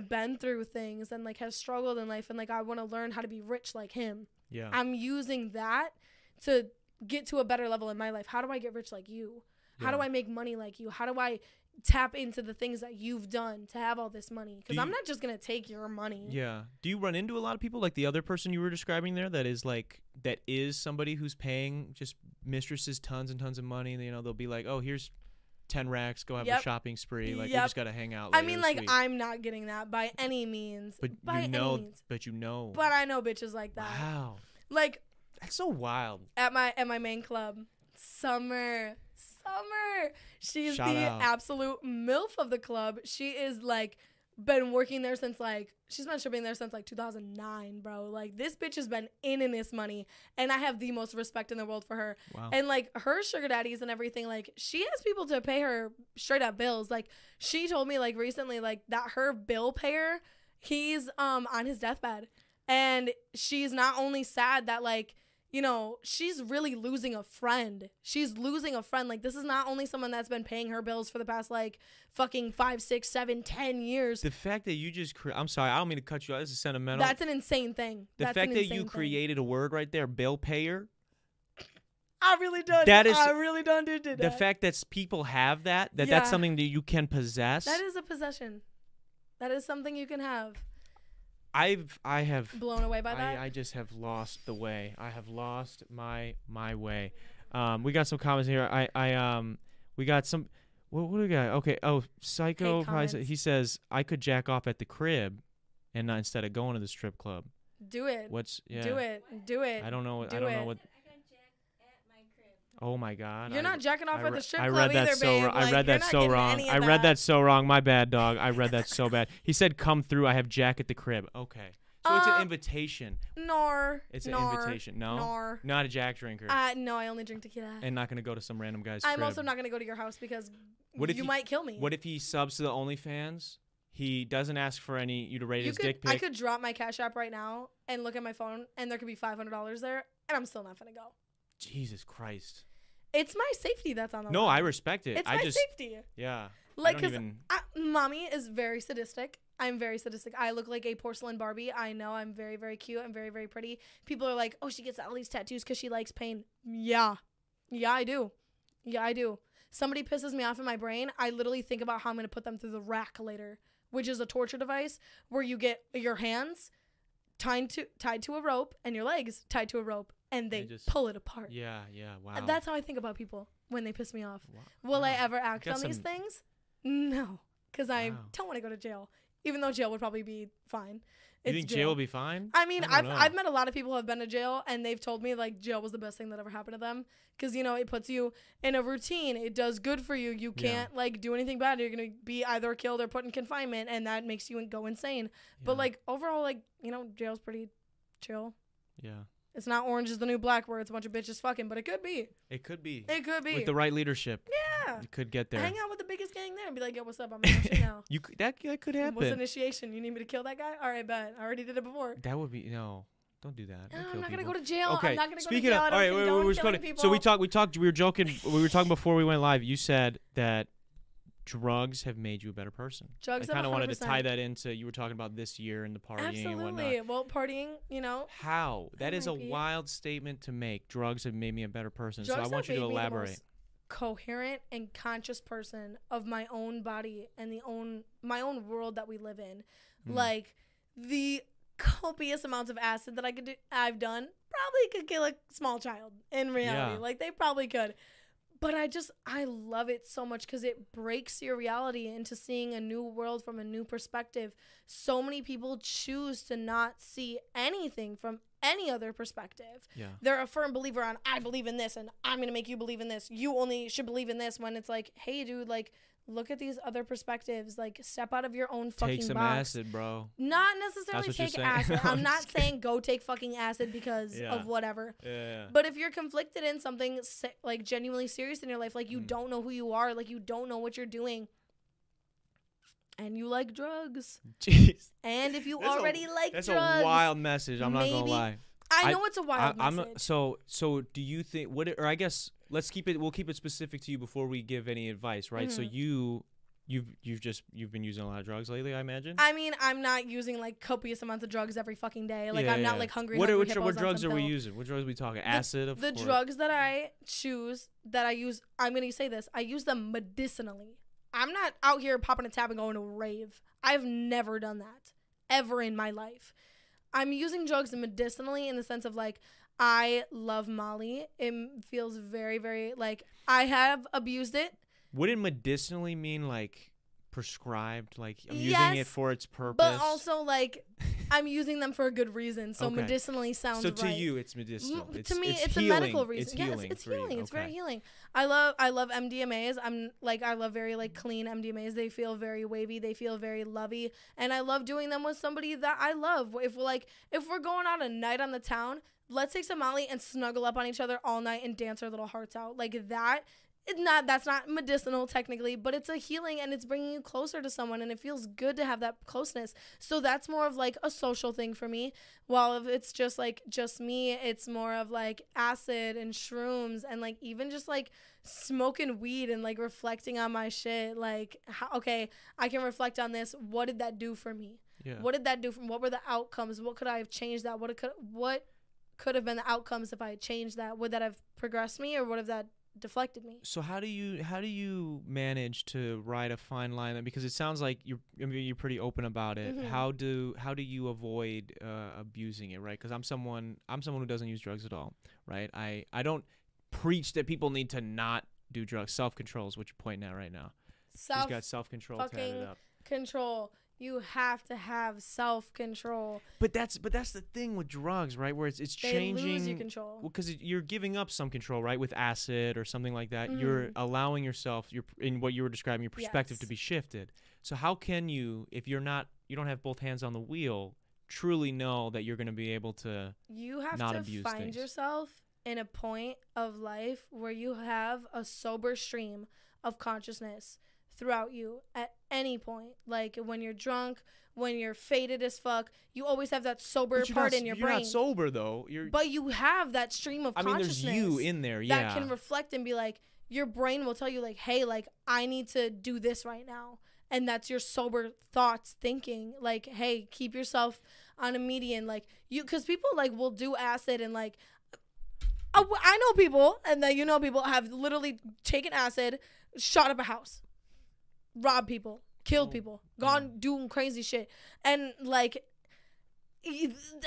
been through things and like has struggled in life and like i want to learn how to be rich like him. Yeah. i'm using that to get to a better level in my life. How do i get rich like you? How do i make money like you? How do i tap into the things that you've done to have all this money because i'm not just gonna take your money Yeah. Do you run into a lot of people like the other person you were describing there that is like that is somebody who's paying just mistresses tons and tons of money and you know they'll be like, "Oh, here's 10 racks, go have a shopping spree. Like we Yep. just got to hang out I mean, like week." I'm not getting that by any means. but by you know means. but you know. But I know bitches like that. wow. Like That's so wild. at my at my main club, Summer, Summer. She's Shout the out. absolute milf of the club. She is like been working there since like she's been shipping there since like 2009, bro. Like this bitch has been in in this money, and I have the most respect in the world for her. Wow. And like her sugar daddies and everything, like she has people to pay her straight up bills. Like she told me like recently, like that her bill payer, he's um on his deathbed. And she's not only sad that like, you know, she's really losing a friend. She's losing a friend. Like this is not only someone that's been paying her bills for the past like fucking five, six, seven, ten years. the fact that you just cre- I'm sorry, I don't mean to cut you out. This is sentimental. That's an insane thing. the That's fact that you thing. created a word right there, bill payer. I really done. That is- I really done did, did The that. The fact that people have that, that Yeah. that's something that you can possess. That is a possession. That is something you can have. I've I have Blown away by that. I, I just have lost the way. I have lost my my way. Um, we got some comments here. I I um we got some. What, what do we got? Okay. Oh, psycho. Probably. He says I could jack off at the crib, and not instead of going to the strip club. Do it. What's yeah? Do it. Do it. I don't know. what- I Do don't know what. Oh my god. You're I- not jacking off I at the strip I club read that either, so babe. wrong. I read that so wrong. I read that so wrong. My bad, dog. I read that so bad. He said, "Come through. I have Jack at the crib." Okay, so it's Uh, an invitation. Nor. It's an invitation. No, Nor. not a Jack drinker, Uh, no, I only drink tequila. and not gonna go to some random guy's I'm crib. also not gonna go to your house because What if you he- might kill me. What if he subs to the OnlyFans? He doesn't ask for any you to rate you his could, dick pic. I could drop my cash app right now and look at my phone, and there could be five hundred dollars there, and I'm still not gonna go. Jesus Christ. It's my safety that's on the No, line. I respect it. It's I my just safety. yeah. Like, cause even. Mommy is very sadistic. I'm very sadistic. I look like a porcelain Barbie. I know I'm very, very cute. I'm very, very pretty. People are like, oh, she gets all these tattoos because she likes pain. Yeah. Yeah, I do. Yeah, I do. Somebody pisses me off in my brain. I literally think about how I'm going to put them through the rack later, which is a torture device where you get your hands tied to tied to a rope and your legs tied to a rope and they They just- pull it apart. Yeah, yeah. Uh, wow. That's how I think about people when they piss me off. Wow. Will I ever act on these things? No. because I don't want to go to jail, even though jail would probably be fine. You think jail will be fine? I mean, I I've. I've met a lot of people who have been to jail, and they've told me like jail was the best thing that ever happened to them because you know it puts you in a routine. It does good for you. You can't like do anything bad. You're gonna be either killed or put in confinement, and that makes you go insane. But like overall, like you know, jail's pretty chill. yeah, It's not Orange is the New Black where it's a bunch of bitches fucking, but it could be. it could be It could be. with the right leadership. yeah. You could get there. Hang out with the biggest gang there and be like, yo, what's up? I'm in now. You could, that that could happen. What's initiation? You need me to kill that guy? All right, bet. I already did it before. That would be no. Don't do that. No, I'm not gonna go to jail. Okay. I'm not gonna Speaking go to jail. of, all right, wait, wait, killing. So we talked, we talked, we were joking, we were talking before we went live. You said that drugs have made you a better person. Drugs I kind of wanted to tie that into you were talking about this year and the partying and whatnot. Absolutely. Well, partying, you know, How? That is a be. wild statement to make. Drugs have made me a better person. drugs so I want you to elaborate. most coherent and conscious person of my own body and the own my own world that we live in. Mm. Like the copious amounts of acid that I could do, I've done probably could kill a small child in reality. Yeah. Like they probably could. But I just I love it so much cuz it breaks your reality into seeing a new world from a new perspective. So many people choose to not see anything from any other perspective Yeah. they're a firm believer on I believe in this and I'm gonna make you believe in this. You only should believe in this when it's like, hey dude, like look at these other perspectives. Like step out of your own fucking Take some box. acid, bro. Not necessarily take acid. I'm I'm not saying go take fucking acid because Yeah. of whatever. Yeah. But if you're conflicted in something se- like genuinely serious in your life, like you Mm. don't know who you are, like you don't know what you're doing, and you like drugs, Jeez. and if you That's a- already like That's drugs, a wild message. I'm not gonna lie. I I- know it's a wild I'm message. not, so so. Do you think what? Or I guess let's keep it. We'll keep it specific to you before we give any advice, right? So Mhm. you, you've you've just you've been using a lot of drugs lately, I imagine. I mean, I'm not using like copious amounts of drugs every fucking day. Like Yeah, I'm not yeah. like hungry. What hungry what on drugs are we using? What drugs are we talking? Acid, of The course. drugs that I choose, that I use, I'm gonna say this. I use them medicinally. I'm not out here popping a tab and going to a rave. I've never done that ever in my life. I'm using drugs medicinally in the sense of like I love Molly. It feels very, very like I have abused it. Wouldn't medicinally mean like prescribed? Like I'm using it for its purpose. But also like I'm using them for a good reason. So Okay. medicinally sounds so to right. you, it's medicinal. It's, to me, it's, it's, a medical reason. It's yes, healing. it's healing. It's very healing. I love I love MDMA's. I'm like I love very like clean MDMA's. They feel very wavy. They feel very lovey, and I love doing them with somebody that I love. If we're like if we're going out a night on the town, let's take some Molly and snuggle up on each other all night and dance our little hearts out like that. It's not that's not medicinal technically, but it's a healing and it's bringing you closer to someone and it feels good to have that closeness. So that's more of like a social thing for me. While if it's just like just me, it's more of like acid and shrooms and like even just like smoking weed and like reflecting on my shit. Like, how, okay, I can reflect on this. What did that do for me? Yeah. What did that do from? What were the outcomes? What could I have changed that? What could what could have been the outcomes if I had changed that? Would that have progressed me or would have that deflected me? So how do you how do you manage to ride a fine line? Because it sounds like you're I mean, you're pretty open about it. Mhm. How do how do you avoid uh, abusing it? Right? Because I'm someone I'm someone who doesn't use drugs at all. Right? I I don't preach that people need to not do drugs. Self control is what you're pointing at right now. He's Self got self control fucking up. control. You have to have self control. But that's but that's the thing with drugs, right? Where it's it's They changing. lose your control. Well, because you're giving up some control, right? With acid or something like that, you're Mhm. allowing yourself, your in what you were describing, your perspective to be shifted. So how can you, if you're not, you don't have both hands on the wheel, truly know that you're going to be able to? you have not to abuse find things. yourself in a point of life where you have a sober stream of consciousness throughout you at any point like when you're drunk when you're faded as fuck you always have that sober part not, in your you're brain not sober though. You're. but you have that stream of I mean, there's consciousness you in there, yeah. that can reflect and be like your brain will tell you like hey like i need to do this right now and that's your sober thoughts thinking like hey keep yourself on a median like you because people like will do acid and like I know people and that you know people have literally taken acid shot up a house robbed people killed Oh, people yeah. gone doing crazy shit and like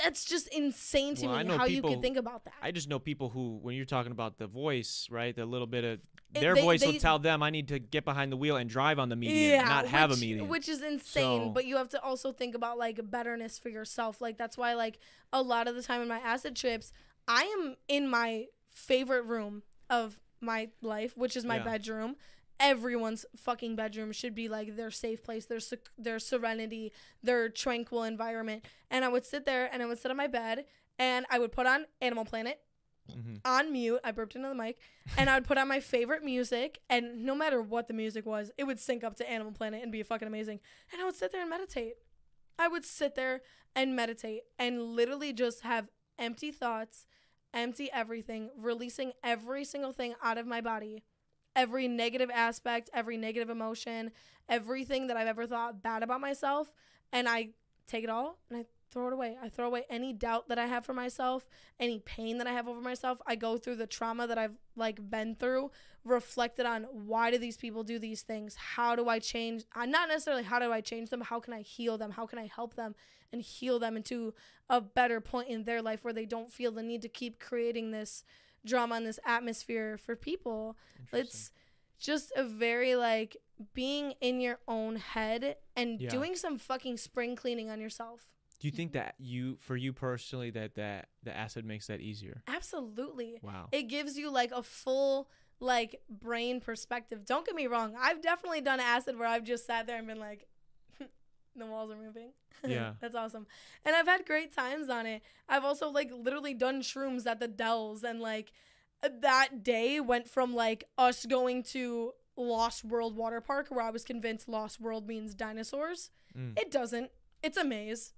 that's just insane to Well, me how you people- could think about that. I just know people who, when you're talking about the voice, right, the little bit of their they- voice will tell them I need to get behind the wheel and drive on the median, and not have a which, median. Which is insane, So- but you have to also think about like betterness for yourself. Like that's why like a lot of the time in my acid trips, I am in my favorite room of my life, which is my Yeah. bedroom. Everyone's fucking bedroom should be like their safe place, their sec- their serenity, their tranquil environment. And I would sit there and I would sit on my bed and I would put on Animal Planet hmm on mute. I burped into the mic, and I would put on my favorite music, and no matter what the music was, it would sync up to Animal Planet and be fucking amazing. And I would sit there and meditate. I would sit there and meditate and literally just have empty thoughts, empty everything, releasing every single thing out of my body. Every negative aspect, every negative emotion, everything that I've ever thought bad about myself, and I take it all and I throw it away. I throw away any doubt that I have for myself, any pain that I have over myself. I go through the trauma that I've like been through, reflected on why do these people do these things? How do I change? Uh, not necessarily how do I change them, how can I heal them? How can I help them and heal them into a better point in their life where they don't feel the need to keep creating this drama and this atmosphere for people. It's just a very like being in your own head and Yeah. doing some fucking spring cleaning on yourself. Do you think that you, for you personally, that that the acid makes that easier? Absolutely. Wow. It gives you like a full like brain perspective. Don't get me wrong. I've definitely done acid where I've just sat there and been like the walls are moving. Yeah. That's awesome. And I've had great times on it. I've also like literally done shrooms at the Dells and like that day went from like us going to Lost World Water Park where I was convinced Lost World means dinosaurs. Mm. It doesn't. It's a maze.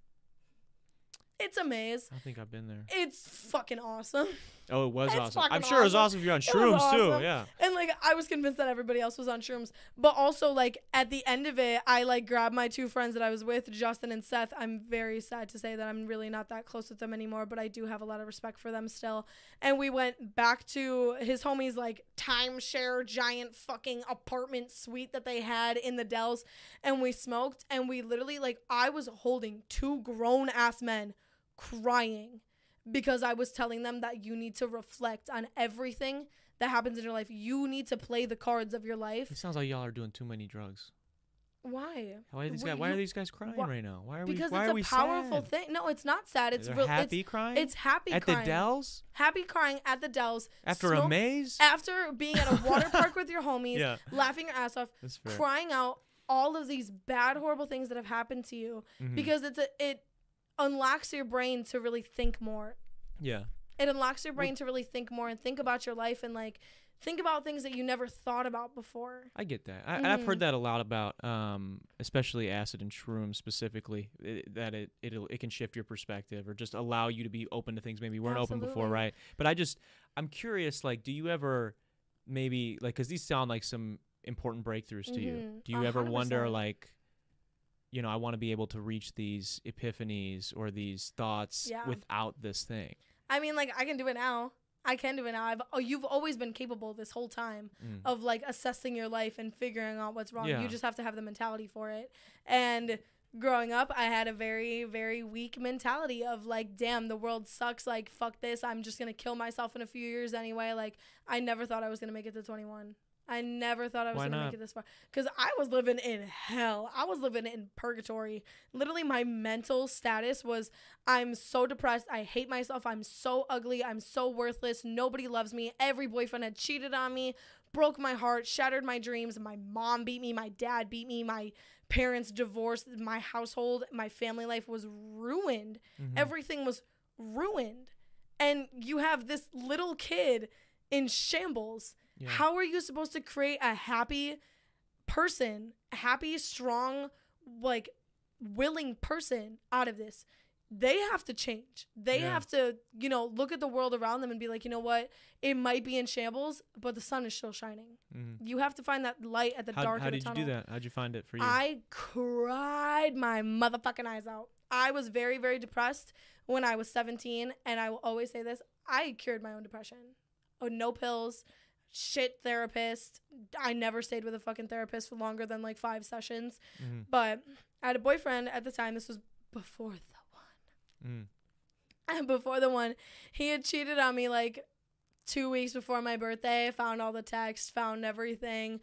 It's a maze. I think I've been there. It's fucking awesome. Oh, it was It's awesome. I'm sure it was awesome. awesome if you're on shrooms too. Yeah. And like I was convinced that everybody else was on shrooms, but also like at the end of it, I like grabbed my two friends that I was with, Justin and Seth. I'm very sad to say that I'm really not that close with them anymore, but I do have a lot of respect for them still. And we went back to his homie's like timeshare giant fucking apartment suite that they had in the Dells, and we smoked and we literally like I was holding two grown ass men crying because I was telling them that you need to reflect on everything that happens in your life. You need to play the cards of your life. It sounds like y'all are doing too many drugs. Why? Why are these guys? Why are these guys crying why- right now? Why are Because we? Why it's are we a powerful sad? thing. No, it's not sad. It's real. happy It's, crying. it's happy at crying. the Dells Happy crying at the Dells after a maze. after being at a water park with your homies, yeah, laughing your ass off, crying out all of these bad, horrible things that have happened to you Mhm. because it's a, it unlocks your brain to really think more. yeah, It unlocks your brain to really think more and think about your life and like think about things that you never thought about before. I get that. I, I've Mhm. heard that a lot about, um, especially acid and shrooms specifically. i that it it it can shift your perspective or just allow you to be open to things maybe you weren't open before, right? But I just I'm curious. Like, do you ever maybe like because these sound like some important breakthroughs to you? Mhm. Do you A ever wonder like? You know, I want to be able to reach these epiphanies or these thoughts Yeah. without this thing. I mean, like I can do it now. I can do it now. I've oh, you've always been capable this whole time Mm. of like assessing your life and figuring out what's wrong. Yeah. You just have to have the mentality for it. And growing up, I had a very very weak mentality of like, damn, the world sucks. Like, fuck this. I'm just gonna kill myself in a few years anyway. Like, I never thought I was gonna make it to 21. I never thought I was Why gonna not? make it this far because I was living in hell. I was living in purgatory. Literally, my mental status was I'm so depressed. I hate myself. I'm so ugly. I'm so worthless. Nobody loves me. Every boyfriend had cheated on me, broke my heart, shattered my dreams. My mom beat me. My dad beat me. My parents divorced. My household, my family life was ruined. Mhm. Everything was ruined. And you have this little kid in shambles. Yeah. How are you supposed to create a happy person, a happy, strong, like willing person out of this? They have to change. They Yeah. have to, you know, look at the world around them and be like, you know what? It might be in shambles, but the sun is still shining. Mhm. You have to find that light at the How, dark how did you do that? How'd you find it for you? I cried my motherfucking eyes out. I was very, very depressed when I was 17, and I will always say this I cured my own depression. Oh, no pills, shit therapist. I never stayed with a fucking therapist for longer than like five sessions. Mhm. But I had a boyfriend at the time. This was before the one. Mm. And before the one, he had cheated on me like two weeks before my birthday. Found all the texts, found everything.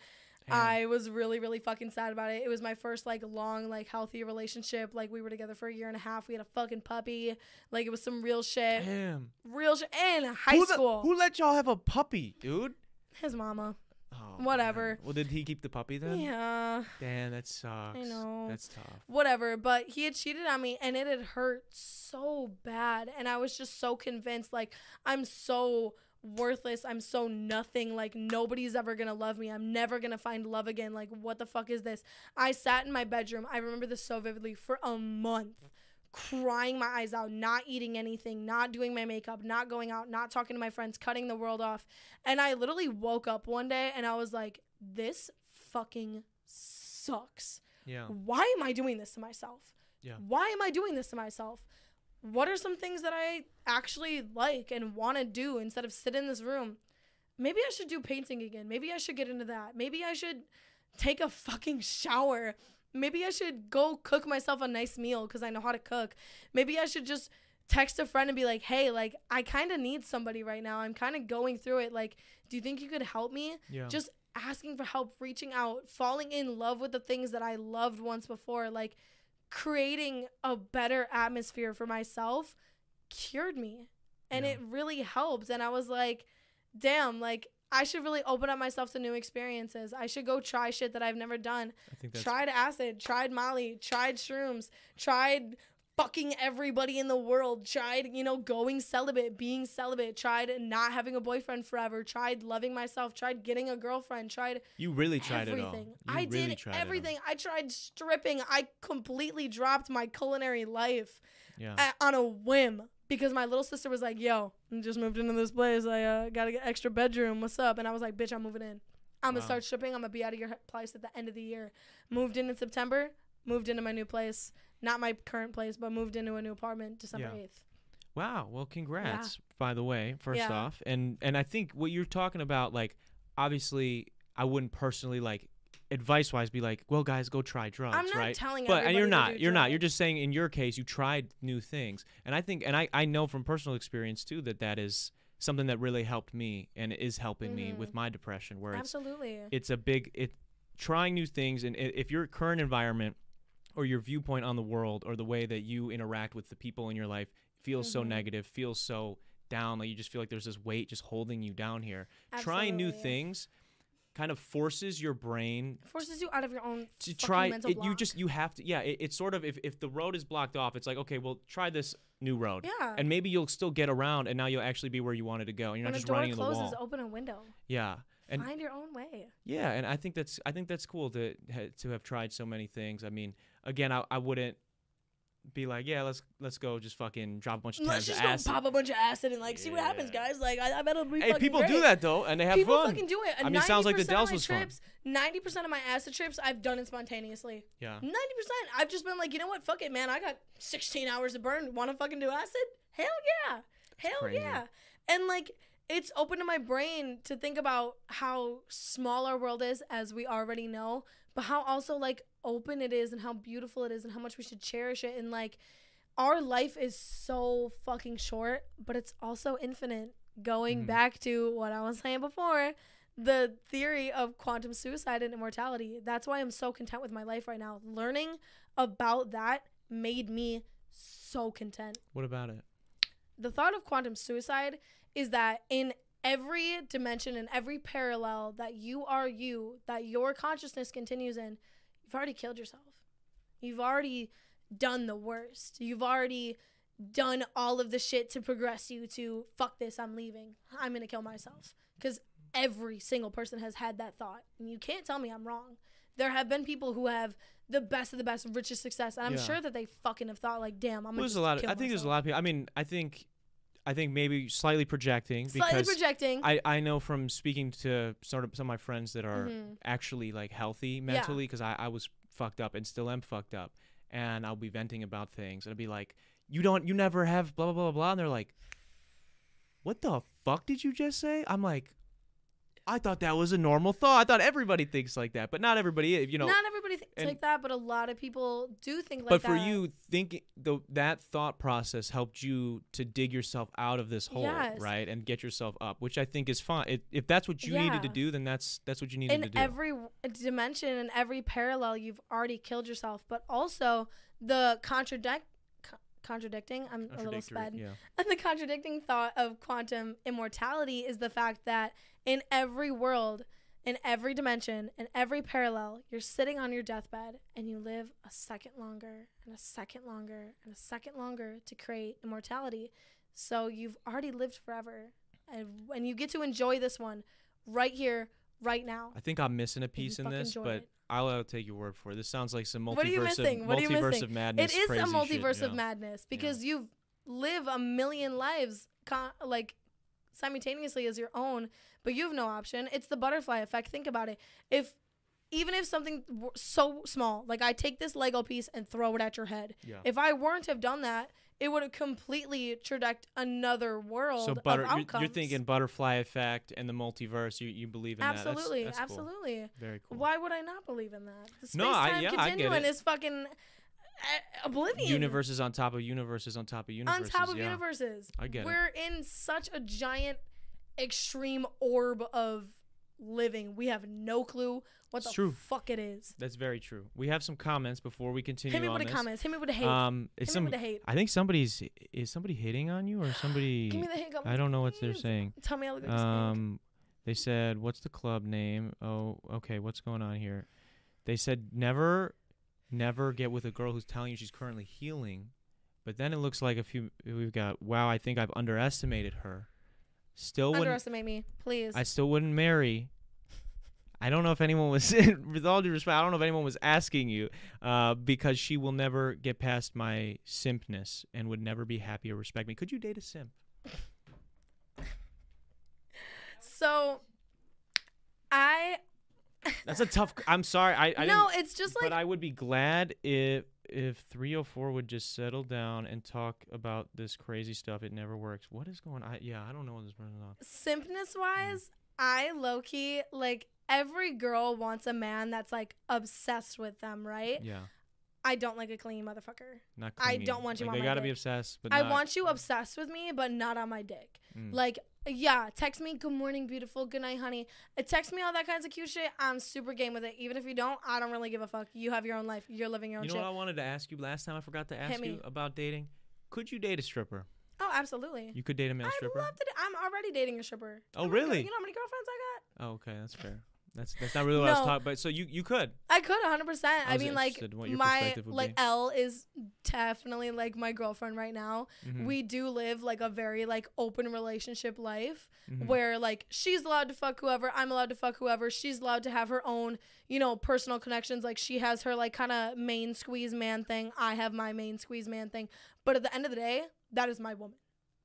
Damn. I was really, really fucking sad about it. It was my first like long, like healthy relationship. Like we were together for a year and a half. We had a fucking puppy. Like it was some real shit. Damn. Real shit. And high who the- school. who let y'all have a puppy, dude? His mama. Oh, Whatever. man. Well, did he keep the puppy then? Yeah. Damn, that sucks. I know. That's tough. whatever but he had cheated on me and it had hurt so bad and i was just so convinced like i'm so worthless i'm so nothing like nobody's ever gonna love me i'm never gonna find love again like what the fuck is this i sat in my bedroom i remember this so vividly for a month crying my eyes out not eating anything not doing my makeup not going out not talking to my friends cutting the world off and i literally woke up one day and i was like this fucking sucks Yeah. why am I doing this to myself? Yeah. Why am I doing this to myself? What are some things that I actually like and want to do instead of sit in this room? Maybe I should do painting again. Maybe I should get into that. Maybe I should take a fucking shower. Maybe I should go cook myself a nice meal because I know how to cook. Maybe I should just text a friend and be like, hey, like, I kind of need somebody right now. I'm kind of going through it. Like, do you think you could help me? Yeah. just asking for help, reaching out, falling in love with the things that I loved once before, like creating a better atmosphere for myself cured me. And Yeah. it really helped. And I was like, damn, like I should really open up myself to new experiences. I should go try shit that I've never done. I think that's Tried acid, tried Molly, tried shrooms, tried fucking everybody in the world, tried, you know, going celibate, being celibate, tried not having a boyfriend forever, tried loving myself, tried getting a girlfriend, tried you really tried everything. it all. You I really did tried everything. I tried stripping. I completely dropped my culinary life Yeah. a- on a whim because my little sister was like, "Yo, I just moved into this place. I uh, gotta get extra bedroom. What's up?" And I was like, "Bitch, I'm moving in. I'm gonna Wow. start stripping. I'm gonna be out of your place at the end of the year." Moved in in September. Moved into my new place. Not my current place, but moved into a new apartment December Yeah. eighth. Wow. Well, congrats, by the way, first Yeah. off. And and I think what you're talking about, like, obviously, I wouldn't personally like advice wise be like, well, guys, go try drugs, I'm not right? telling but and you're not you're not you're just saying in your case you tried new things and i think and i i know from personal experience too that that is something that really helped me and is helping me with Mhm. my depression where it's Absolutely. it's a big it trying new things and if your current environment or your viewpoint on the world or the way that you interact with the people in your life feels so Mhm. negative feels so down like you just feel like there's this weight just holding you down here trying new Absolutely. things kind of forces your brain forces you out of your own to try mental it, you just you have to yeah it, it's sort of if, if the road is blocked off it's like okay well try this new road yeah. and maybe you'll still get around and now you'll actually be where you wanted to go and you're when not just running in the closes, wall open a window. yeah and Find your own way. yeah and i think that's i think that's cool to to have tried so many things i mean again i, I wouldn't be like yeah let's let's go just fucking drop a bunch of Let's tabs just of go acid pop a bunch of acid and like see what happens, guys. Like I, I bet it'll be hey fucking people do that though and they have People fun fucking do it. I mean, it sounds like the 90% Dells was fun. trips, Ninety percent of my acid trips, I've done it spontaneously. yeah Ninety percent. I've just been like, you know what? Fuck it, man. I got sixteen hours to burn. Want to fucking do acid? Hell yeah. Hell crazy. yeah. And like, it's open to my brain to think about how small our world is, as we already know, but how also like open it is and how beautiful it is and how much we should cherish it and like our life is so fucking short, but it's also infinite. Going Mhm. back to what I was saying before, the theory of quantum suicide and immortality. That's why I'm so content with my life right now. Learning about that made me so content. what about it The thought of quantum suicide is that in every dimension and every parallel that you are you, that your consciousness continues in, you've already killed yourself. You've already done the worst. You've already done all of the shit to progress you to fuck this, I'm leaving. I'm going to kill myself. Cuz every single person has had that thought. And you can't tell me I'm wrong. There have been people who have the best of the best, richest success, and I'm Yeah. sure that they fucking have thought like, "Damn, I'm gonna." there's a lot of i think there's a lot of people i mean i think i think maybe slightly projecting Slightly projecting. I, I know from speaking to sort of some of my friends that are Mhm. actually like healthy mentally because I, I was fucked up and still am fucked up and I'll be venting about things and I'll be like you don't you never have blah blah blah blah and they're like what the fuck did you just say I'm like I thought that was a normal thought. I thought everybody thinks like that, but not everybody. You know, Not everybody thinks and- like that, but a lot of people do think like that. but that. for you, thinking the that thought process helped you to dig yourself out of this hole, Yes. right, and get yourself up, which I think is fine. It, if that's what you needed to do, then that's that's what you needed to do. in every dimension and every parallel, you've already killed yourself. But also the contradict. Contradicting, I'm a little sped. yeah. And the contradicting thought of quantum immortality is the fact that in every world, in every dimension, in every parallel, you're sitting on your deathbed and you live a second longer and a second longer and a second longer to create immortality. So you've already lived forever. And, and you get to enjoy this one right here, right now. I think I'm missing a piece in this, but it. I'll, take your word for it. This sounds like some multiverse What are you missing? of What are you multiverse missing? of madness. It is a crazy shit, multiverse of yeah. madness because you live a million lives con- like simultaneously as your own, but you have no option. It's the butterfly effect. Think about it. If even if something so small, like I take this Lego piece and throw it at your head, Yeah. if I weren't have done that, it would have completely traject another world So butter, of you're, you're thinking butterfly effect and the multiverse. You you believe in absolutely, that? That's, that's cool. absolutely. Very cool. Why would I not believe in that? The space No, I- time yeah, continuum is fucking oblivion. Universes on top of universes on top of universes. on top of yeah. universes. I get it. We're in such a giant, extreme orb of living. We have no clue what It's the true. fuck it is. That's very true. We have some comments before we continue Hit me on with the comments. Hit me with the hate. Um, Hit some me with the hate. I think somebody's is somebody hitting on you or somebody Give me the hate. I don't know what they're saying. Tell me I look like a snake. Um, they said, "What's the club name?" Oh, okay. What's going on here? They said, "Never, never get with a girl who's telling you she's currently healing." But then it looks like a few. We've got. Wow, I think I've underestimated her. Still wouldn't. Underestimate me, please. I still wouldn't marry. I don't know if anyone was, with all due respect, I don't know if anyone was asking you, uh, because she will never get past my simpness and would never be happy or respect me. Could you date a simp? so, I That's a tough. I'm sorry. I, I no. It's just like. but I would be glad if if 304 would just settle down and talk about this crazy stuff. It never works. What is going? on? Yeah, I don't know what this person's on. simpness wise, I low key like every girl wants a man that's like obsessed with them, right? Yeah, I don't like a clingy motherfucker. not. I don't want you Like, on they my gotta be obsessed, but I not- want you obsessed with me, but not on my dick. Mm. Like, yeah, text me, good morning, beautiful, good night, honey. Uh, text me all that kinds of cute shit. I'm super game with it. Even if you don't, I don't really give a fuck. You have your own life. You're living your own You know shit. what I wanted to ask you last time? I forgot to ask you about dating. Could you date a stripper? oh, absolutely. You could date a male I'd stripper. love to. d- I'm already dating a stripper. Oh, really? You know how many girlfriends I got? Oh, okay, that's fair. That's that's not really what I was No. talking. But so you you could. I could 100%. I I, mean, like, in what your my, like, be. L is definitely, like, my girlfriend right now. Mhm, We do live, like, a very, like, open relationship life. mhm. where like she's allowed to fuck whoever, I'm allowed to fuck whoever. She's allowed to have her own, you know, personal connections. Like she has her like kind of main squeeze man thing. I have my main squeeze man thing. But at the end of the day, that is my woman.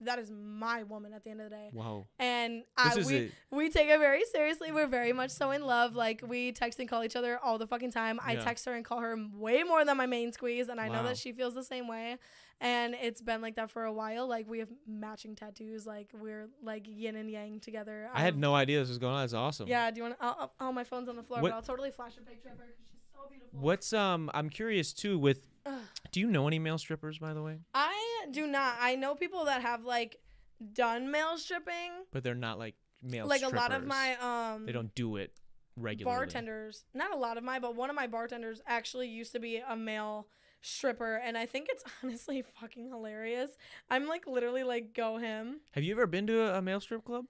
That is my woman at the end of the day. Wow. And I, we it. we take it very seriously. We're very much so in love. Like we text and call each other all the fucking time. I text her and call her way more than my main squeeze, and I know that she feels the same way. And it's been like that for a while. Like we have matching tattoos. Like we're like yin and yang together. I had no idea this was going on. That's awesome. Yeah. Do you want? to Oh, my phone's on the floor, What- but I'll totally flash a picture of her because she's so beautiful. What's um? I'm curious too. With. do you know any male strippers by the way? I do not. I know people that have like done male stripping. But they're not like male. Strippers. Like a lot of my um They don't do it regularly. bartenders not a lot of my but one of my bartenders actually used to be a male stripper and i think it's honestly fucking hilarious i'm like literally like go him Have you ever been to a, a male strip club?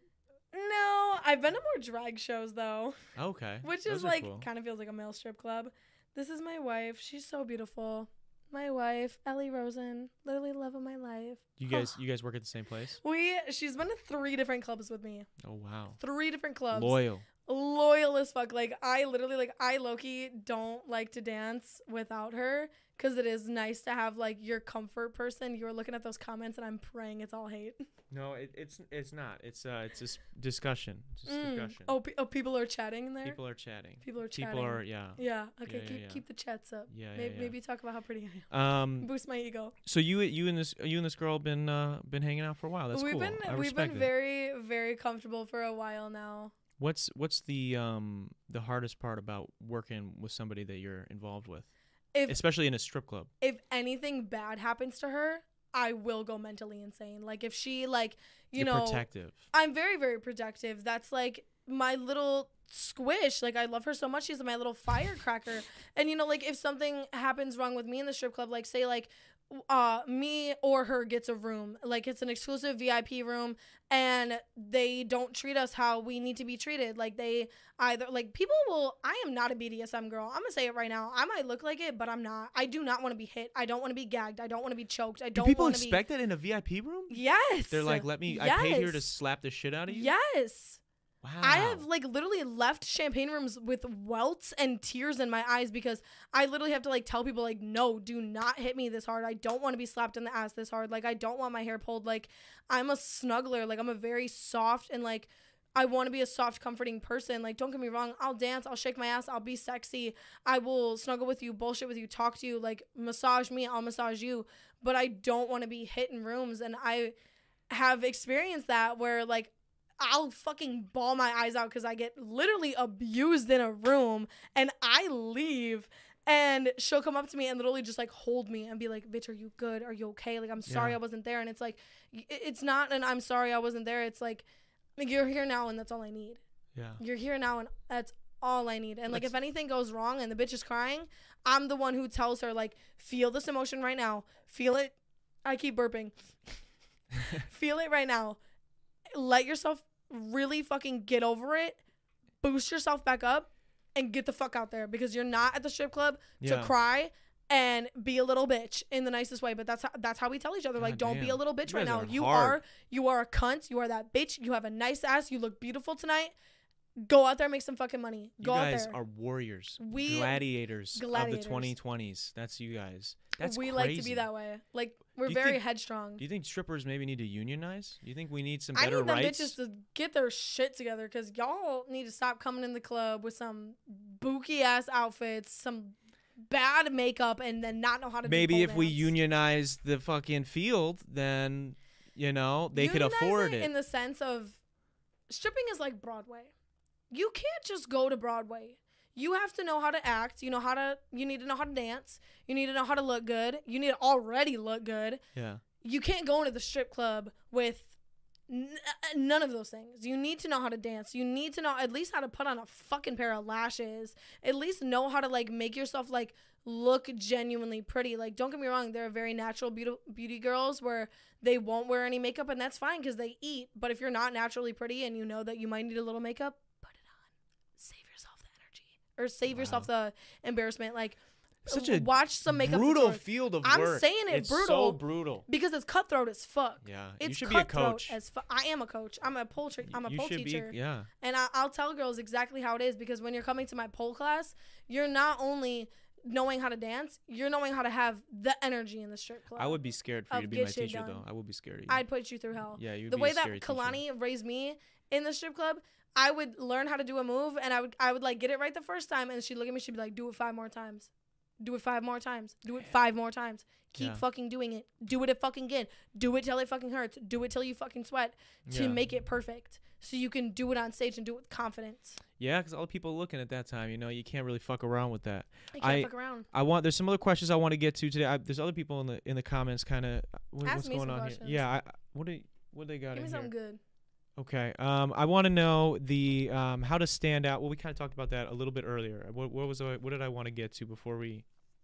no i've been to more drag shows though Okay. which Those is are like cool. kind of feels like a male strip club this is my wife she's so beautiful my wife ellie rosen literally love of my life You guys, you guys work at the same place? we she's been to three different clubs with me Oh wow. three different clubs Loyal. Loyal as fuck. Like I literally like I Loki don't like to dance without her because it is nice to have like your comfort person. You're looking at those comments and I'm praying it's all hate. No, it, it's it's not. It's uh, it's just discussion. It's just Mm. discussion. Oh, pe- oh, people are chatting in there. People are chatting. People are chatting. People are yeah. Yeah. Okay. yeah, keep yeah. keep the chats up. Yeah, yeah, maybe, yeah. maybe talk about how pretty I am. Um. Boost my ego. So you you and this you and this girl been uh been hanging out for a while. That's we've cool. been we've respect been very very comfortable for a while now. What's what's the um the hardest part about working with somebody that you're involved with, If especially in a strip club? if anything bad happens to her, I will go mentally insane. Like if she like you You're know protective. I'm very, very protective. That's like my little squish. Like I love her so much. She's my little firecracker. and you know, like if something happens wrong with me in the strip club, like say like uh me or her gets a room. Like it's an exclusive vip room and they don't treat us how we need to be treated. Like they either like people will i am not a bdsm girl. I'm gonna say it right now. I might look like it but i'm not. I do not want to be hit. I don't want to be gagged. I don't want to be choked. I Do don't people want to expect that in a VIP room? yes. They're like, let me. I paid here to slap the shit out of you. yes Wow. I have like literally left champagne rooms with welts and tears in my eyes because I literally have to like tell people like no, do not hit me this hard. I don't want to be slapped in the ass this hard. Like I don't want my hair pulled. Like I'm a snuggler. Like I'm a very soft and like I want to be a soft comforting person. Like don't get me wrong, I'll dance, I'll shake my ass, I'll be sexy. I will snuggle with you, bullshit with you, talk to you, like massage me, I'll massage you, but I don't want to be hit in rooms and I have experienced that where like I'll fucking bawl my eyes out because I get literally abused in a room and I leave and she'll come up to me and literally just like hold me and be like, bitch, are you good? Are you okay? Like, I'm sorry Yeah. I wasn't there. And it's like, it's not an I'm sorry I wasn't there. It's like, like, you're here now and that's all I need. Yeah. You're here now and that's all I need. And like, That's- if anything goes wrong and the bitch is crying, I'm the one who tells her, like, feel this emotion right now. Feel it. I keep burping. feel it right now. Let yourself really fucking get over it. Boost yourself back up and get the fuck out there because you're not at the strip club Yeah. to cry and be a little bitch in the nicest way. But that's how, that's how we tell each other. like, God don't be a little bitch You right now. are You hard. are you are a cunt. You are that bitch. You have a nice ass. You look beautiful tonight. Go out there, and make some fucking money. You Go out guys there. are warriors, We- gladiators, gladiators. of the 2020s. That's you guys. That's we crazy. like to be that way. Like we're very think- headstrong. Do you think strippers maybe need to unionize? Do you think we need some better rights? I need them rights? bitches to get their shit together because y'all need to stop coming in the club with some booky ass outfits, some bad makeup, and then not know how to. maybe if we unionize the fucking field, then you know they could afford it. in the sense of stripping is like Broadway. You can't just go to Broadway. You have to know how to act. You know how to. You need to know how to dance. You need to know how to look good. You need to already look good. yeah. you can't go into the strip club with n- uh, none of those things. You need to know how to dance. You need to know at least how to put on a fucking pair of lashes. At least know how to like make yourself like look genuinely pretty. Like don't get me wrong, there are very natural beauty beauty girls where they won't wear any makeup and that's fine cuz they eat. But if you're not naturally pretty and you know that you might need a little makeup, put it on. Save yourself the energy or save yourself the embarrassment like Such a watch some makeup brutal tutorials. field of I'm work. saying it it's brutal. so brutal. because it's cutthroat as fuck. Yeah, It's you should be a cutthroat coach. as fu- I am a coach. I'm a pole tri- I'm a you pole teacher, be. Yeah. and I, I'll tell girls exactly how it is because when you're coming to my pole class, you're not only knowing how to dance, you're knowing how to have the energy in the strip club. I would be scared for you to be my teacher, done. though. I would be scared of you. I'd put you through hell. yeah, you'd the way that scary teacher. Kalani raised me in the strip club, I would learn how to do a move, and I would I would like get it right the first time, and she'd look at me, she'd be like, "Do it five more times." Do it five more times. Do it five more times. Keep Yeah. fucking doing it. Do it at fucking again. Do it till it fucking hurts. Do it till you fucking sweat to Yeah. make it perfect. So you can do it on stage and do it with confidence. Yeah, because all the people looking at that time, you know, you can't really fuck around with that. I can't I- fuck around. I want. There's some other questions I want to get to today. I, there's other people in the in the comments, kind of. What, what's me going some on questions. here? Yeah. I, what do what they got Give me in something good. Okay. Um, I want to know the um how to stand out. Well, we kind of talked about that a little bit earlier. What, what was I, what did I want to get to before we?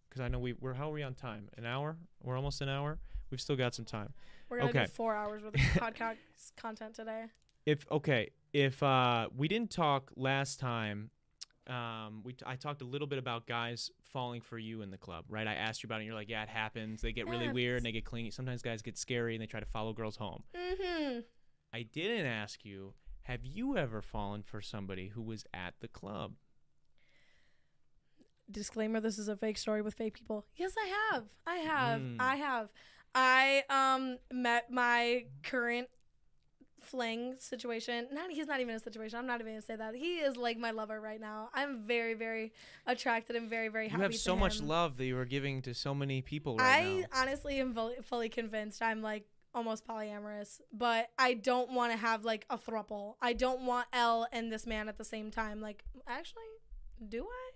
Because I know we we're how are we on time? An hour? We're almost an hour. We've still got some time. We're gonna Okay. do four hours worth of podcast content today. if okay if uh we didn't talk last time um we t- I talked a little bit about guys falling for you in the club right i asked you about it and you're like yeah it happens they get really weird and they get clingy sometimes guys get scary and they try to follow girls home Mm-hmm. I didn't ask you have you ever fallen for somebody who was at the club Disclaimer: This is a fake story with fake people. Yes, I have. I have. Mm. I have. I um met my current fling situation. Not he's not even a situation. I'm not even gonna say that. He is like my lover right now. I'm very very attracted and very very you happy. You have so much love that you are giving to so many people right I now honestly am fully convinced I'm like almost polyamorous, but I don't want to have like a thruple. I don't want L and this man at the same time. Like, actually, do I?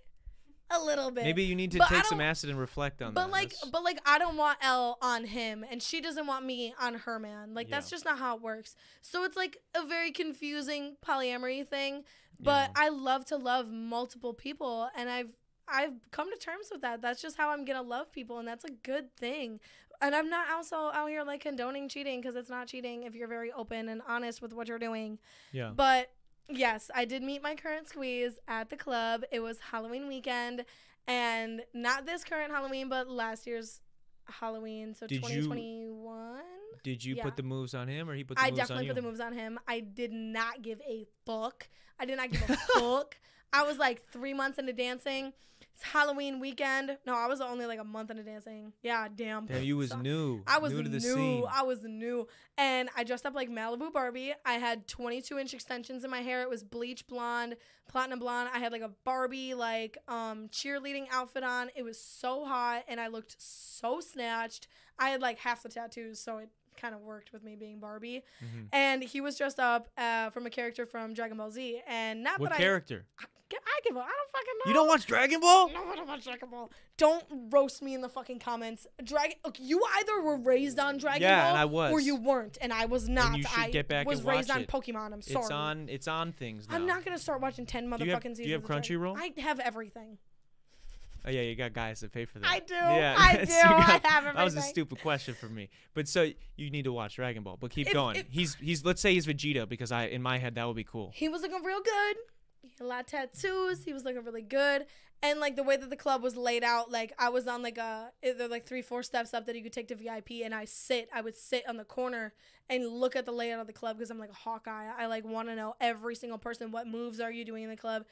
A little bit. Maybe you need to But take some acid and reflect on But that. But like, That's- but like, I don't want L on him, and she doesn't want me on her man. Like, that's just not how it works. So it's like a very confusing polyamory thing. But Yeah. I love to love multiple people, and I've I've come to terms with that. That's just how I'm gonna love people, and that's a good thing. And I'm not also out here like condoning cheating because it's not cheating if you're very open and honest with what you're doing. yeah. But yes, I did meet my current squeeze at the club. It was Halloween weekend, and not this current Halloween, but last year's Halloween, so Did you- 2021. Did you yeah. put the moves on him or he put the moves on? I definitely put the moves on him. I did not give a fuck. I did not give a fuck. I was like three months into dancing. It's Halloween weekend. No, I was only like a month into dancing. Yeah, damn. Damn, you was So- new. I was new new. to the scene. I was new. And I dressed up like Malibu Barbie. I had 22 inch extensions in my hair. It was bleach blonde, platinum blonde. I had like a Barbie like um cheerleading outfit on. It was so hot and I looked so snatched. I had like half the tattoos, so it kind of worked with me being Barbie. Mhm. And he was dressed up uh, from a character from Dragon Ball Z. And not What that character? I, I, give up. I don't fucking know. You don't watch Dragon Ball? No, I don't watch Dragon Ball. Don't roast me in the fucking comments. Dragon. Look, you either were raised on Dragon Yeah, Ball, and I was. or you weren't, and I was not. you should I get back was and raised watch on. Pokemon. I'm sorry. It's on. It's on things now. I'm not gonna start watching ten motherfucking Do you have- seasons. do you have Crunchyroll? I have everything. Oh yeah, you got guys that pay for that. I do. Yeah, I do. you I got- have That was a stupid question for me. But so you need to watch Dragon Ball. But keep If- going. if- he's he's let's say he's Vegeta because I in my head that would be cool. He was looking real good. He had a lot of tattoos. He was looking really good. And like the way that the club was laid out, like I was on like a either like three, four steps up that you could take to VIP, and I sit. I would sit on the corner and look at the layout of the club because I'm like a Hawkeye. I like want to know every single person. What moves are you doing in the club?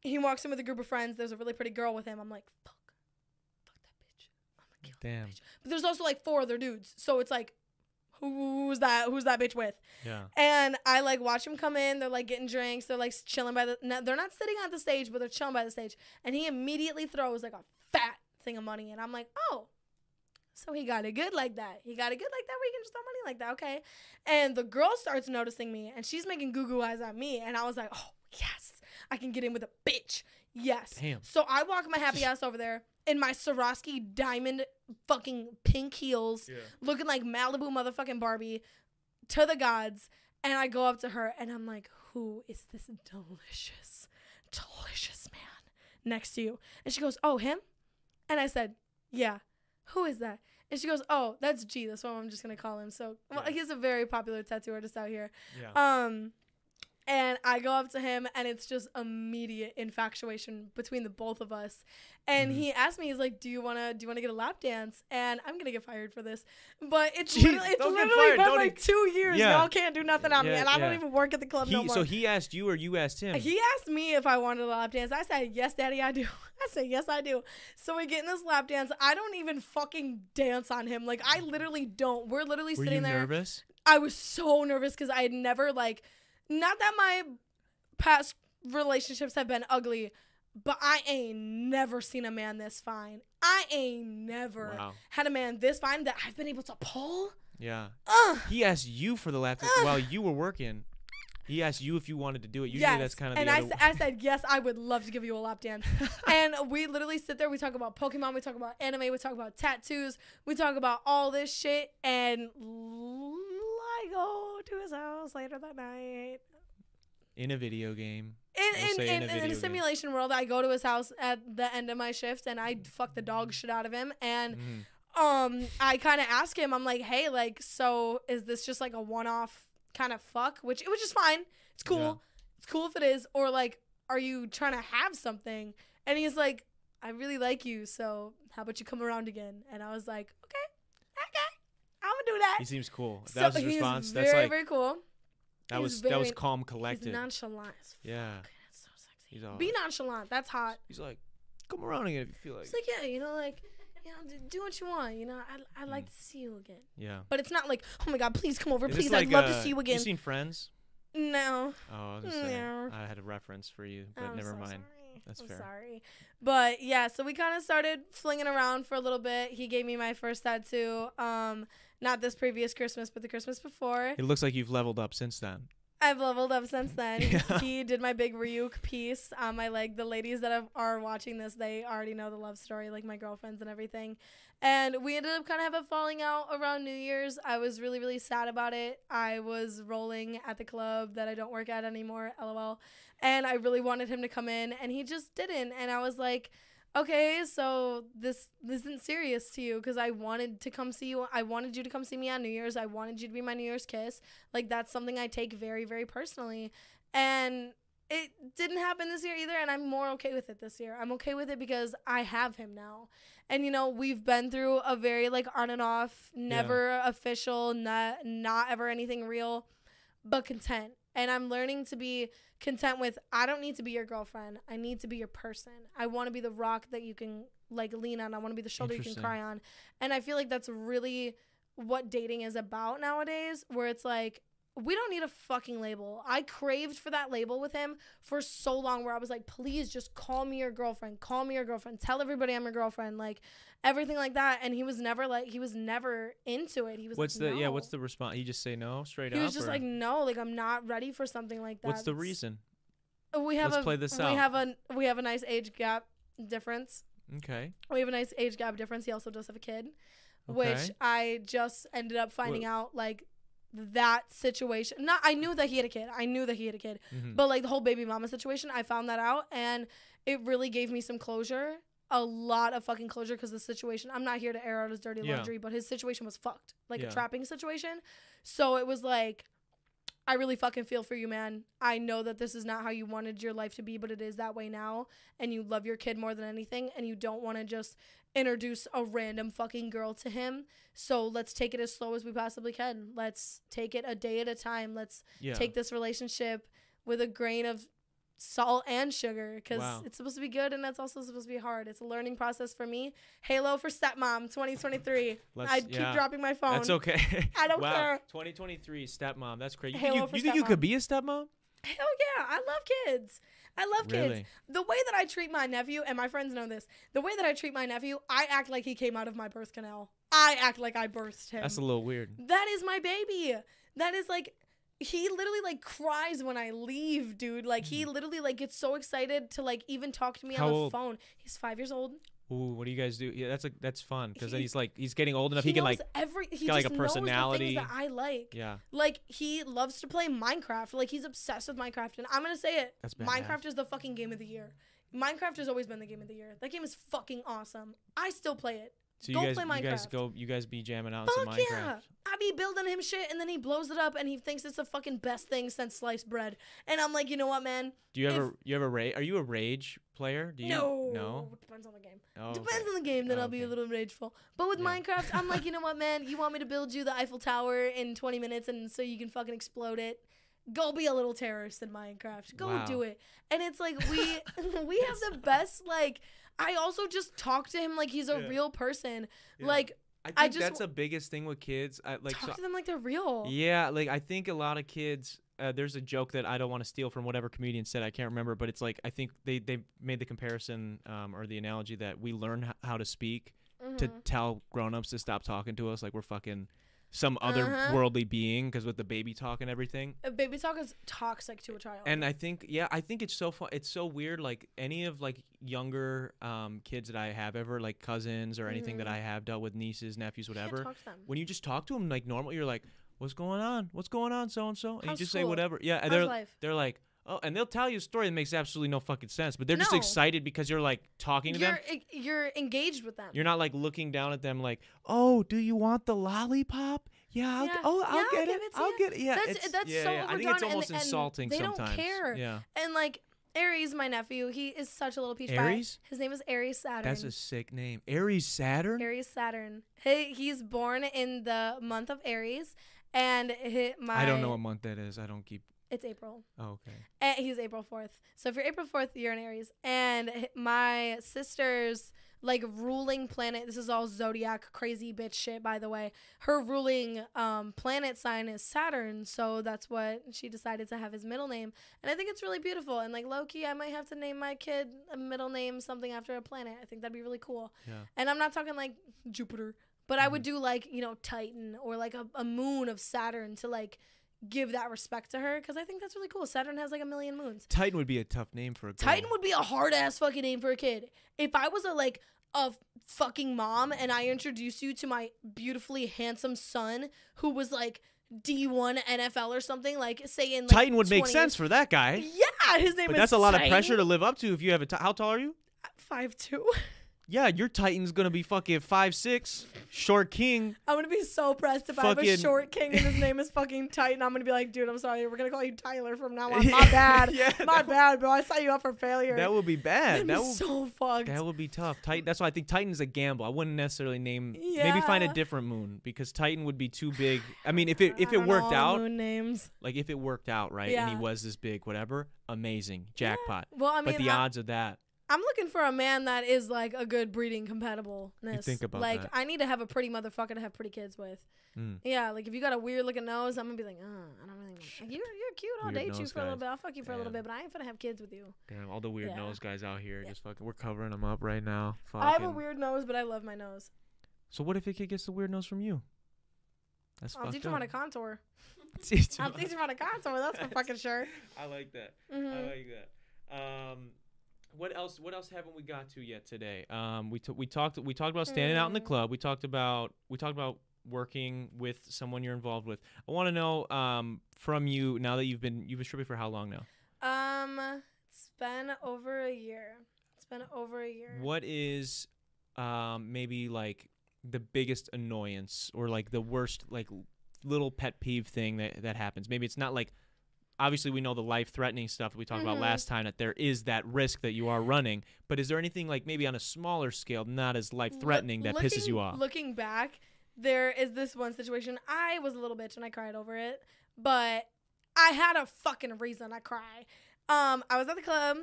He walks in with a group of friends. There's a really pretty girl with him. I'm like, fuck, fuck that bitch. I'm gonna kill that Damn. bitch. But there's also like four other dudes, so it's like, who's that? Who's that bitch with? Yeah. And I like watch him come in. They're like getting drinks. They're like chilling by the. No, they're not sitting at the stage, but they're chilling by the stage. And he immediately throws like a fat thing of money, and I'm like, oh, so he got it good like that. He got it good like that. Where you can just throw money like that, okay? And the girl starts noticing me, and she's making goo goo eyes at me, and I was like, oh yes, I can get in with a bitch. Yes. Damn. So I walk my happy ass over there in my Swarovski diamond fucking pink heels Yeah. looking like Malibu motherfucking Barbie to the gods. And I go up to her and I'm like, who is this delicious, delicious man next to you? And she goes, oh, him? And I said, yeah. Who is that? And she goes, oh, that's G. That's what I'm just going to call him. So well, Yeah. he's a very popular tattoo artist out here. Yeah. Um, and I go up to him, and it's just immediate infatuation between the both of us. And Mhm. he asked me, he's like, "Do you wanna, do you wanna get a lap dance?" And I'm gonna get fired for this, but it's Jeez, literally, it's literally been don't like e- two years. Yeah. Y'all can't do nothing on me, Yeah, and I don't even work at the club no more. so he asked you or you asked him? He asked me if I wanted a lap dance. I said, yes, daddy, I do. I said, yes, I do. So we get in this lap dance. I don't even fucking dance on him. Like, I literally don't. We're literally Were sitting you there. nervous? I was so nervous because I had never like, not that my past relationships have been ugly, but I ain't never seen a man this fine. I ain't never Wow. had a man this fine that I've been able to pull. Yeah. Ugh. He asked you for the lap dance while you were working. He asked you if you wanted to do it. Usually yes. that's kind of the and I, other. sa- I said yes, I would love to give you a lap dance. and we literally sit there. We talk about Pokemon. We talk about anime. We talk about tattoos. We talk about all this shit. And I go to his house later that night. in a video game. In We'll in, in in, a in, a game. simulation world, I go to his house at the end of my shift and I fuck the dog shit out of him. And Mhm. um, I kind of ask him, I'm like, hey, like, so is this just like a one off kind of fuck? Which it which is fine. It's cool. Yeah. It's cool if it is. Or like, are you trying to have something? And he's like, I really like you, so how about you come around again? And I was like, okay, okay, I'm gonna do that. He seems cool. That was his he's response. Very, That's like very cool. that he's was that was very- calm, He's collected. nonchalant as fuck. Yeah. That's so sexy. He's all. Be nonchalant. That's hot. He's like, come around again if you feel like. It's like yeah, you know, like you know, do what you want. You know, I I like Mm. to see you again. yeah. But it's not like oh my god, please come over, Is please. like, I'd love uh, to see you again. You seen Friends? no, Oh, I was gonna say I had a reference for you, but I'm never so mind. Sorry. That's I'm fair. Sorry, but yeah, so we kind of started flinging around for a little bit. He gave me my first tattoo, um, not this previous Christmas, but the Christmas before. It looks like you've leveled up since then. I've leveled up since then. Yeah. He did my big Ryuk piece on my leg. The ladies that are watching this, they already know the love story, like my girlfriends and everything. And we ended up kind of have a falling out around New Year's. I was really, really sad about it. I was rolling at the club that I don't work at anymore, lol. And I really wanted him to come in, and he just didn't. And I was like, okay, so this, this isn't serious to you because I wanted to come see you. I wanted you to come see me on New Year's. I wanted you to be my New Year's kiss. Like that's something I take very, very personally. And it didn't happen this year either, and I'm more okay with it this year. I'm okay with it because I have him now. And you know, we've been through a very like on and off, never official, not not ever anything real, but content. And I'm learning to be content with I don't need to be your girlfriend. I need to be your person. I want to be the rock that you can like lean on. I want to be the shoulder you can cry on. And I feel like that's really what dating is about nowadays, where it's like we don't need a fucking label. I craved for that label with him for so long where I was like, please just call me your girlfriend. Call me your girlfriend. Tell everybody I'm your girlfriend. Like everything like that. And he was never like he was never into it. He was What's like, the yeah? What's the response? You just say no straight He up. was just or- like, no, like I'm not ready for something like that. What's the reason? We have Let's a play this we out. have a we have a nice age gap difference. Okay. We have a nice age gap difference. He also does have a kid, which I just ended up finding Wha- out like that situation. Not I knew that he had a kid. I knew that he had a kid. Mhm. But like the whole baby mama situation, I found that out and it really gave me some closure. A lot of fucking closure because the situation. I'm not here to air out his dirty Yeah. laundry, but his situation was fucked, like Yeah. a trapping situation. So it was like, I really fucking feel for you, man. I know that this is not how you wanted your life to be, but it is that way now, and you love your kid more than anything, and you don't want to just introduce a random fucking girl to him. So let's take it as slow as we possibly can. Let's take it a day at a time. Let's yeah. take this relationship with a grain of salt and sugar because Wow. it's supposed to be good and that's also supposed to be hard. It's a learning process for me. Halo for stepmom 2023. Let's- I keep yeah. dropping my phone. That's okay. I don't wow. care. 2023 stepmom. That's crazy. You, Halo you, for you think you could be a stepmom? Hell yeah, I love kids. I love kids. Really? The way that I treat my nephew, and my friends know this, the way that I treat my nephew, I act like he came out of my birth canal. I act like I birthed him. That's a little weird. That is my baby. That is like he literally like cries when I leave, dude. Like he literally like gets so excited to like even talk to me Mm. How on the old? phone. He's five years old. Ooh, what do you guys do? Yeah, that's a that's fun because then He- he's like he's getting old enough. He, can like every he got, like, a knows the personality. things that I like. yeah. Like he loves to play Minecraft. Like he's obsessed with Minecraft. And I'm gonna say it. That's badass. Minecraft is the fucking game of the year. Minecraft has always been the game of the year. That game is fucking awesome. I still play it. So Go you guys play you guys Minecraft. go you guys be jamming out in some Fuck Minecraft. yeah. I be building him shit and then he blows it up and he thinks it's the fucking best thing since sliced bread. And I'm like, you know what, man? Do you ever you ever rage? Are you a rage player? Do you no. no? Depends on the game. Oh, Depends okay. on the game, then Oh, I'll be a little rageful. But with Yeah. Minecraft, I'm like, you know what, man? You want me to build you the Eiffel Tower in 20 minutes and so you can fucking explode it? Go be a little terrorist in Minecraft. Go Wow. do it. And it's like we we have the best like I also just talk to him like he's a Yeah. real person. Yeah. Like I think I just that's the biggest thing with kids. I like talk so, to them like they're real. Yeah, like I think a lot of kids. Uh, there's a joke that I don't want to steal from whatever comedian said. I can't remember, but it's like I think they they made the comparison um, or the analogy that we learn h- how to speak to Mhm. tell grown-ups to stop talking to us like we're fucking some other Uh-huh. worldly being because with the baby talk and everything. Uh, Baby talk is toxic to a child. And I think yeah, I think it's so fun. It's so weird. Like any of like younger um, kids that I have ever like cousins or anything that Mhm. I have dealt with nieces, nephews, whatever. them. When you just talk to them like normal, you're like, "What's going on? What's going on, so and so?" And you just say whatever. Yeah, and How's they're life? they're like, "Oh," and they'll tell you a story that makes absolutely no fucking sense, but they're just No. excited because you're like talking to You're them. e- you're engaged with them. You're not like looking down at them like, "Oh, do you want the lollipop?" Yeah, I'll, Yeah. oh, I'll Yeah, I'll get give it. it to I'll you. get it. Yeah, That's- it's, that's so yeah. I think it's and- almost and insulting they don't sometimes. care. Yeah, And like Aries, my nephew, he is such a little peach pie. Aries? His name is Aries Saturn. that's a sick name. Aries Saturn. Aries Saturn. He, he's born in the month of Aries, and he, my I don't know what month that is. I don't keep. It's April. Oh, okay. And he's April 4th. So if you're April 4th, you're an Aries. And my sister's like ruling planet, this is all zodiac crazy bitch shit by the way. Her ruling um planet sign is Saturn, so that's what she decided to have his middle name. And I think it's really beautiful. And like lowkey, I might have to name my kid a middle name something after a planet. I think that'd be really cool. Yeah. And I'm not talking like Jupiter, But I Mm-hmm. would do like you know Titan or like a, a moon of Saturn to like give that respect to her because I think that's really cool. Saturn has like a million moons. Titan would be a tough name for a girl. Titan would be a hard ass fucking name for a kid. If I was a like a fucking mom and I introduced you to my beautifully handsome son who was like D1 NFL or something, like say in like, Titan would make sense for that guy. Yeah, his name But is that's a lot of pressure to live up to if you have a. T- how tall are you? Five two. Yeah, your Titan's gonna be fucking five six, short king. I'm gonna be so pressed if I have a short king and his name is fucking Titan. I'm gonna be like, dude, I'm sorry, we're gonna call you Tyler from now on. My bad. Yeah, My bad, bro. I set you up for failure. That would be bad. That'd That be would so fucked. that would be tough. Titan. That's why I think Titan's a gamble. I wouldn't necessarily name. Yeah. Maybe find a different moon because Titan would be too big. I mean, if it if it worked out, moon names. like if it worked out right, and he was this big, whatever, amazing, jackpot. Well, I mean, but the I, odds of that, I'm looking for a man that is like a good breeding compatibleness. You think about like that. I need to have a pretty motherfucker to have pretty kids with. Mm. Yeah, like if you got a weird looking nose, I'm gonna be like, uh, I don't really. Want you're you're cute. I'll Weird date you for a little bit. I'll fuck you for a little bit, but I ain't gonna have kids with you. damn, all the weird Yeah. nose guys out here, Yeah. just fucking, we're covering them up right now. I have a weird nose, but I love my nose. So what if a kid gets the weird nose from you? That's I'll teach him how to contour. Teach I'll teach him how to contour. That's for fucking sure. I like that. Mhm. I like that. Um, what else? What else haven't we got to yet today? Um, we t- we talked we talked about standing out in the Mm. club. We talked about we talked about working with someone you're involved with. I want to know um from you now that you've been you've been stripping for how long now? Um, it's been over a year. It's been over a year. What is um maybe like the biggest annoyance or like the worst like little pet peeve thing that that happens? Maybe it's not like obviously we know the life threatening stuff we talked about Mhm. last time that there is that risk that you are running, but is there anything like maybe on a smaller scale, not as life threatening that pisses you off? Looking back, there is this one situation. I was a little bitch and I cried over it, but I had a fucking reason i cry. Um, I was at the club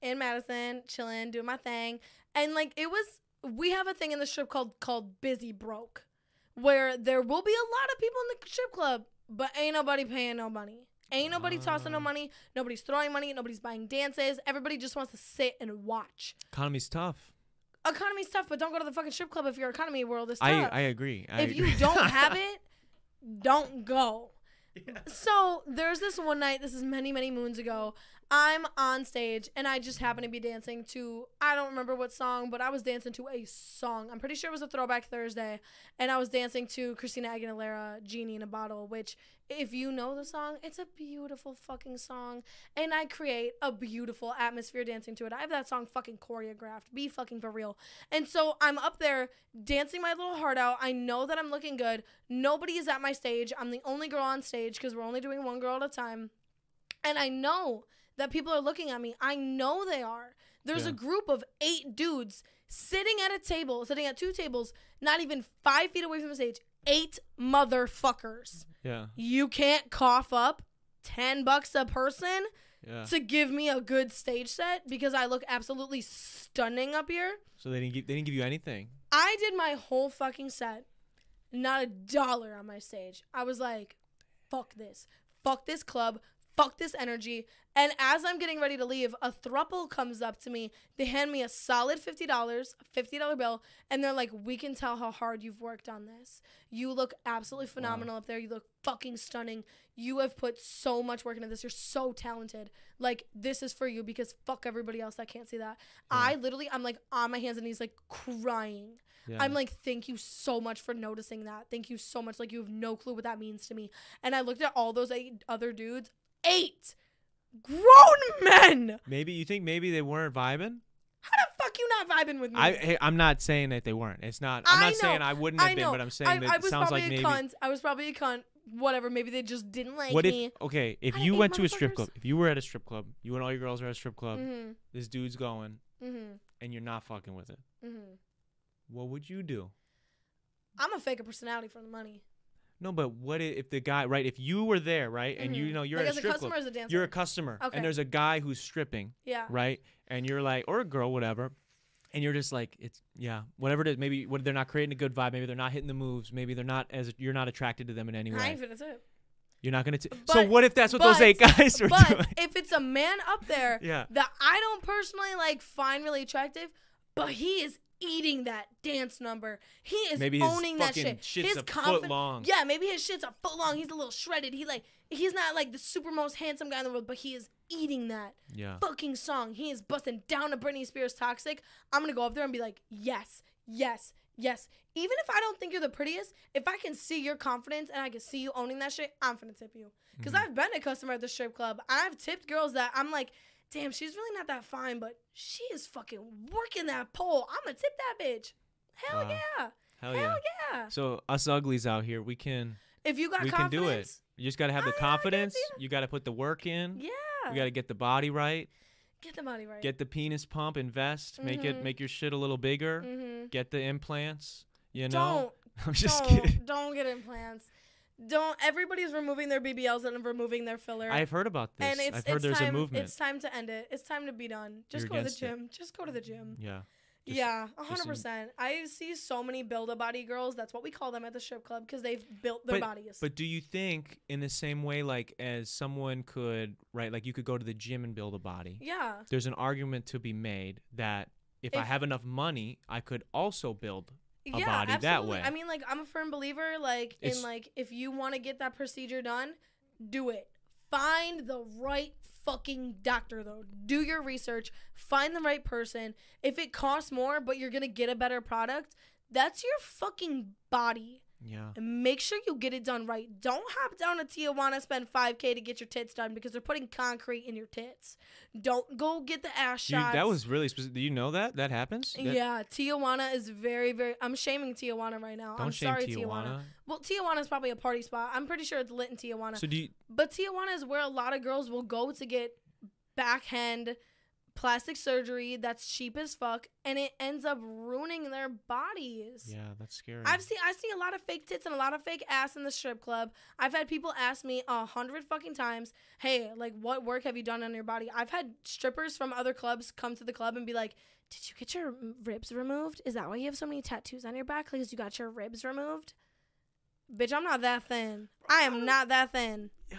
in Madison, chilling, doing my thing, and like it was. We have a thing in the strip called called Busy Broke, where there will be a lot of people in the strip club, but ain't nobody paying no money. Ain't nobody tossing no Ah. money. Nobody's throwing money. Nobody's buying dances. Everybody just wants to sit and watch. Economy's tough. Economy's tough, but don't go to the fucking strip club if your economy world is tough. I I agree. I if agree. you don't have it, don't go. So there's this one night, this is many, many moons ago. I'm on stage and I just happen to be dancing to, I don't remember what song, but I was dancing to a song. I'm pretty sure it was a Throwback Thursday. And I was dancing to Christina Aguilera, Genie in a Bottle, which, if you know the song, it's a beautiful fucking song. And I create a beautiful atmosphere dancing to it. I have that song fucking choreographed. Be fucking for real. And so I'm up there dancing my little heart out. I know that I'm looking good. Nobody is at my stage. I'm the only girl on stage because we're only doing one girl at a time. And I know that people are looking at me. I know they are. There's Yeah. a group of eight dudes sitting at a table, sitting at two tables, not even five feet away from the stage. Eight motherfuckers. Yeah. You can't cough up 10 bucks a person Yeah. to give me a good stage set because I look absolutely stunning up here. So they didn't give they didn't give you anything. I did my whole fucking set, not a dollar on my stage. I was like, fuck this. Fuck this club. Fuck this energy. And as I'm getting ready to leave, a thruple comes up to me. They hand me a solid $50, a $50 bill, and they're like, We can tell how hard you've worked on this. You look absolutely phenomenal up there. You look fucking stunning. You have put so much work into this. You're so talented. Like, this is for you because fuck everybody else that can't see that. I literally, I'm like on my hands and knees, like crying. Yeah. I'm like, thank you so much for noticing that. Thank you so much. Like, you have no clue what that means to me. And I looked at all those eight other dudes, eight grown men. maybe you think maybe they weren't vibing? How the fuck you not vibing with me? I hey, I'm not saying that they weren't. It's not. I'm I not saying I wouldn't have I been, know. but I'm saying I, that I it was sounds probably like a maybe. cunt. I was probably a cunt. Whatever. Maybe they just didn't like What if me. okay? If I you hate went to a strip motherfuckers. club, if you were at a strip club, you and all your girls are at a strip club, Mhm. this dude's going, Mhm. and you're not fucking with it. Mhm. What would you do? I'm a fake a personality for the money. No, but what if the guy, right? If you were there, right, and you Mhm. know you're like a a strip customer, club, a dancer. you're a customer, Okay. and there's a guy who's stripping, yeah. right, and you're like, or a girl, whatever, and you're just like, it's yeah, whatever it is. Maybe what they're not creating a good vibe. Maybe they're not hitting the moves. Maybe they're not as you're not attracted to them in any I way. ain't finna tip. You're not gonna. T- so what if that's what those eight guys are But doing? if it's a man up there Yeah. that I don't personally like find really attractive, but he is eating that dance number. He is Maybe owning that shit. shit's his a confi- foot long. Yeah, maybe his shit's a foot long. He's a little shredded. He like he's not like the super most handsome guy in the world, but he is eating that Yeah. fucking song. He is busting down to Britney Spears Toxic. I'm gonna go up there and be like, yes, yes, yes. Even if I don't think you're the prettiest, if I can see your confidence and I can see you owning that shit, I'm finna tip you. Because Mhm. I've been a customer at the strip club. I've tipped girls that I'm like, damn, she's really not that fine, but she is fucking working that pole. I'm gonna tip that bitch. Hell Wow. yeah. Hell Hell yeah. yeah. So us uglies out here, we can If you got we can do it. You just gotta have the guess, confidence. You gotta put the work in. yeah. You gotta get the body right. get the body right. Get the penis pump. Invest. Make it Mhm. make your shit a little bigger. mm-hmm. Get the implants. You know. Don't I'm just don't, kidding. Don't get implants. Don't. Everybody's removing their BBLs and removing their filler. I've heard about this. and it's I've heard it's there's time. a movement. It's time to end it. It's time to be done. Just You're go to the against it. gym. Just go to the gym. yeah. Just- yeah, a 100%. I see so many build a body girls. That's what we call them at the strip club because they've built their bodies. But do you think, in the same way, like as someone could, right? Like you could go to the gym and build a body. yeah, There's an argument to be made that if, I have enough money, I could also build. Yeah, body that absolutely. way. I mean, like I'm a firm believer. Like It's- in like if you want to get that procedure done, do it. Find the right fucking doctor though. Do your research. Find the right person. If it costs more, but you're gonna get a better product, that's your fucking body. Yeah. And make sure you get it done right. Don't hop down to Tijuana, spend 5K to get your tits done because they're putting concrete in your tits. Don't go get the ass You, shots. that was really specific. Do you know that that happens? That- yeah, Tijuana is very, very. I'm shaming Tijuana right now. Don't I'm shame sorry, Tijuana. Well, Tijuana is probably a party spot. I'm pretty sure it's lit in Tijuana. So do you? but Tijuana is where a lot of girls will go to get backhand plastic surgery that's cheap as fuck, and it ends up ruining their bodies. Yeah, that's scary. I've seen I see a lot of fake tits and a lot of fake ass in the strip club. I've had people ask me a hundred fucking times, "Hey, like, what work have you done on your body?" I've had strippers from other clubs come to the club and be like, "Did you get your ribs removed? Is that why you have so many tattoos on your back? Because you got your ribs removed?" Bitch, I'm not that thin. I am not that thin. Yeah.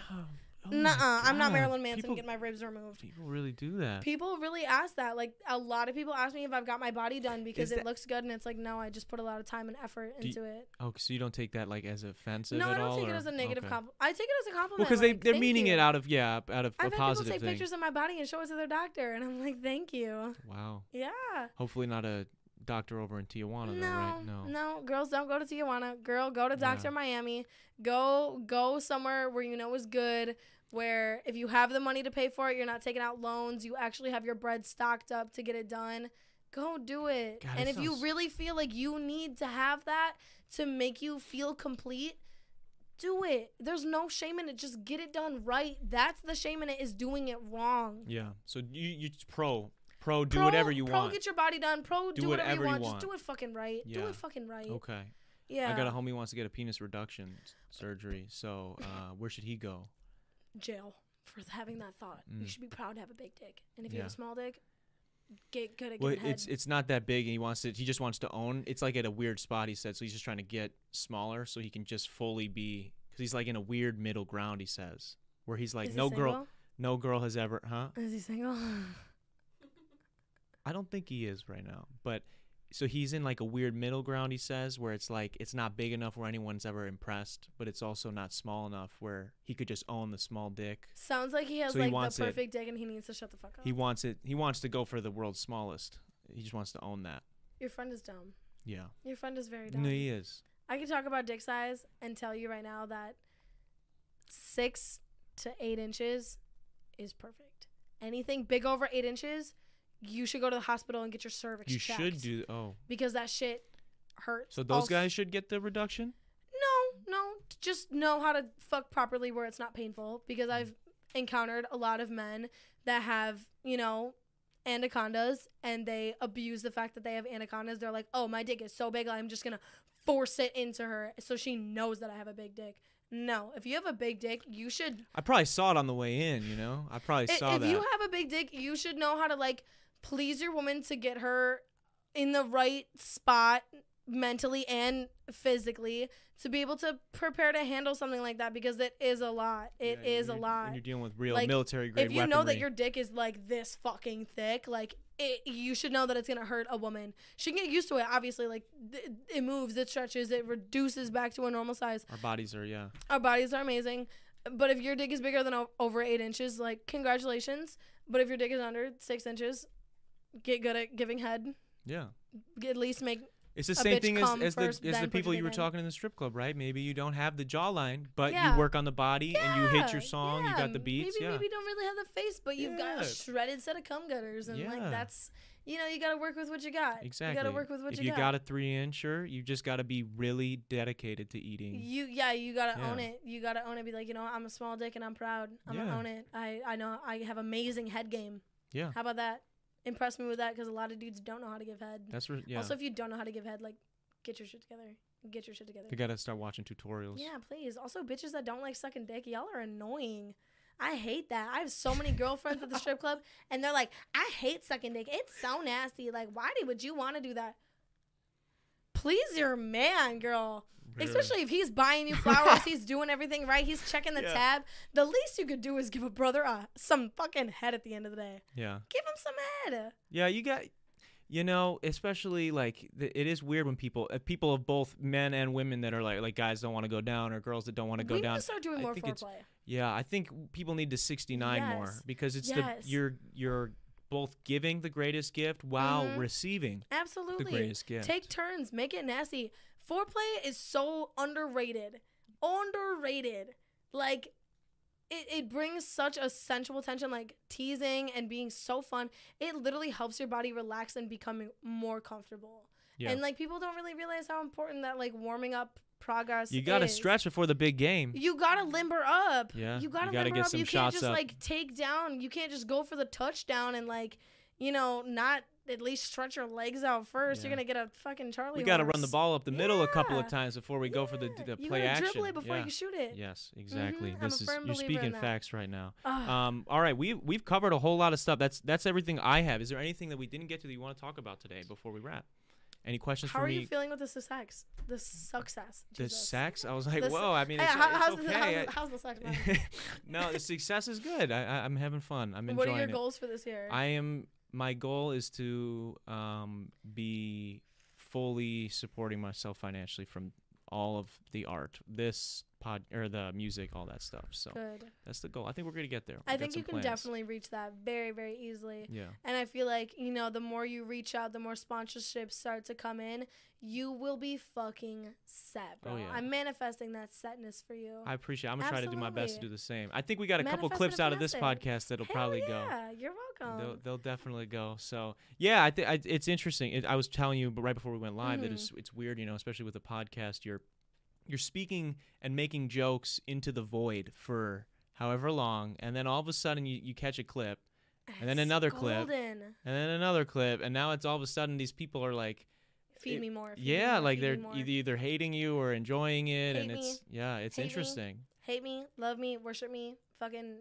Oh Nuh-uh. I'm not Marilyn Manson People, getting my ribs removed. people really do that. People really ask that. Like a lot of people ask me if I've got my body done because Is it that- looks good, and it's like, no, I just put a lot of time and effort Do you- into it. Oh, so you don't take that like as offensive No, at I don't take it or- as a negative okay. compliment. I take it as a compliment. Well, because they like, they're thank meaning you. it out of yeah, out of I've a had positive people take thing. pictures of my body and show it to their doctor, and I'm like, thank you. Wow. Yeah. Hopefully not a doctor over in Tijuana though, No, right? No. no, girls don't go to Tijuana. Girl, go to Doctor Yeah. Miami. Go, go somewhere where you know is good. Where if you have the money to pay for it, you're not taking out loans. You actually have your bread stocked up to get it done. Go do it. God, and it if you really feel like you need to have that to make you feel complete, do it. There's no shame in it. Just get it done right. That's the shame in it is doing it wrong. Yeah. So you you pro pro do Pro- whatever you pro want. Pro, get your body done. Pro do, whatever, whatever you you want. want. Just do it fucking right. Do it fucking right. okay. Yeah. I got a homie who wants to get a penis reduction surgery. So uh, where should he go? jail for having that thought. You Mm. should be proud to have a big dick. And if you have a small dick, get good at Well, it's it's not that big, and he wants to. He just wants to own. It's like at a weird spot. He said so. He's just trying to get smaller so he can just fully be. Because he's like in a weird middle ground. He says where he's like Is no girl, no girl has ever, huh? Is he single? I don't think he is right now, but so he's in like a weird middle ground. He says where it's like it's not big enough where anyone's ever impressed, but it's also not small enough where he could just own the small dick. Sounds like he has So he like wants the it. perfect dick and he needs to shut the fuck up. He wants it. He wants to go for the world's smallest. He just wants to own that. Your friend is dumb. Yeah. Your friend is very dumb. No, he is. I can talk about dick size and tell you right now that six to eight inches is perfect. Anything big over eight inches, you should go to the hospital and get your cervix You checked. should do. Oh, because that shit hurts. so those Also- guys should get the reduction. No, no. Just know how to fuck properly where it's not painful. Because I've encountered a lot of men that have, you know, anacondas and they abuse the fact that they have anacondas. They're like, oh, my dick is so big, I'm just gonna force it into her so she knows that I have a big dick. No, if you have a big dick, you should. I probably saw it on the way in. You know, I probably saw if that. If you have a big dick, you should know how to like please your woman to get her in the right spot mentally and physically to be able to prepare to handle something like that because it is a lot. It Yeah, is a lot. And you're dealing with real Like, military grade if you know that your dick is like this fucking thick, like it, you should know that it's gonna hurt a woman. She can get used to it. Obviously, like th- it moves, it stretches, it reduces back to a normal size. Our bodies are yeah. Our bodies are amazing, but if your dick is bigger than o- over eight inches, like congratulations. But if your dick is under six inches, get good at giving head. Yeah. At least make It's the same thing as, as the as the people you were in. talking in the strip club, right? Maybe you don't have the jawline, but Yeah. you work on the body and you hit your Yeah, song, you got the yeah, beats, Maybe yeah. maybe you don't really have the face, but you've got a shredded set of cum gutters, and like that's you know you got to work with what you got. Exactly. You got to work with what if you, you got. got a three incher, you just got to be really dedicated to eating. You yeah, you gotta own it. You gotta own it. Be like, you know, I'm a small dick and I'm proud. I'm Yeah. gonna own it. I I know I have amazing head game. Yeah. How about that? Impress me with that because a lot of dudes don't know how to give head. That's re- yeah. Also, if you don't know how to give head, like, get your shit together. Get your shit together. You gotta start watching tutorials. Yeah, please. Also, bitches that don't like sucking dick, y'all are annoying. I hate that. I have so many girlfriends at the strip club, and they're like, I hate sucking dick. It's so nasty. Like, why do, would you want to do that? Please your man, girl. Especially if he's buying you flowers, he's doing everything right, he's checking the Yeah. tab. The least you could do is give a brother uh, some fucking head at the end of the day. Yeah. Give him some head. Yeah, you got. You know, especially like it is weird when people, uh, people of both men and women that are like, like guys don't want to go down or girls that don't want to go we down. to start doing I more foreplay. Yeah, I think people need to 69 more because it's Yes. the you're you're both giving the greatest gift while Mhm. receiving Absolutely. the greatest gift. Take turns, make it nasty. Foreplay is so underrated. Underrated. Like it, it brings such a sensual tension, like teasing and being so fun. It literally helps your body relax and become more comfortable. yeah. And like people don't really realize how important that like warming up progress you got to is. stretch before the big game. You gotta limber up. Yeah, You gotta, you gotta limber get up. some you can't just up. like take down. You can't just go for the touchdown and like, you know, not at least stretch your legs out first. You're gonna get a fucking Charlie. We got to run the ball up the middle a couple of times before we go for the, Yeah. the you play action. dribble it before yeah. you shoot it. Yes, exactly. Mhm. I'm a This is you're speaking facts right now. Um, all right, we we've covered a whole lot of stuff. That's that's everything I have. Is there anything that we didn't get to that you want to talk about today before we wrap? Any questions how for me? How are you feeling with the success? The success. the sex? I was like, The whoa. I mean, Hey, it's, how- it's how's, the, okay. how's, the, how's the sex? no, the success is good. I, I'm having fun. I'm enjoying. what are your it. goals for this year? I am. My goal is to um, be fully supporting myself financially from all of the art, this pod or the music, all that stuff. So Good. that's the goal. I think we're gonna get there. I We think you can plans. definitely reach that very, very easily. Yeah. And I feel like, you know, the more you reach out, the more sponsorships start to come in, you will be fucking set, bro. Oh, yeah. I'm manifesting that setness for you. I appreciate. I'm gonna try to do my best to do the same. I think we got a couple clips out of this podcast that'll Hell probably go. yeah, you're welcome. They'll, they'll definitely go. So yeah, I think it's interesting. It, I was telling you, but right before we went live, that Mhm. it's it's weird, you know, especially with a podcast, you're you're speaking and making jokes into the void for however long, and then all of a sudden you, you catch a clip, and then It's another clip. and then another clip, and now it's all of a sudden these people are like, Feed it- me more. Feed yeah, me more, like they're either, hating you or enjoying it, and me. it's yeah, it's Hate me. interesting. hate me, love me, worship me, fucking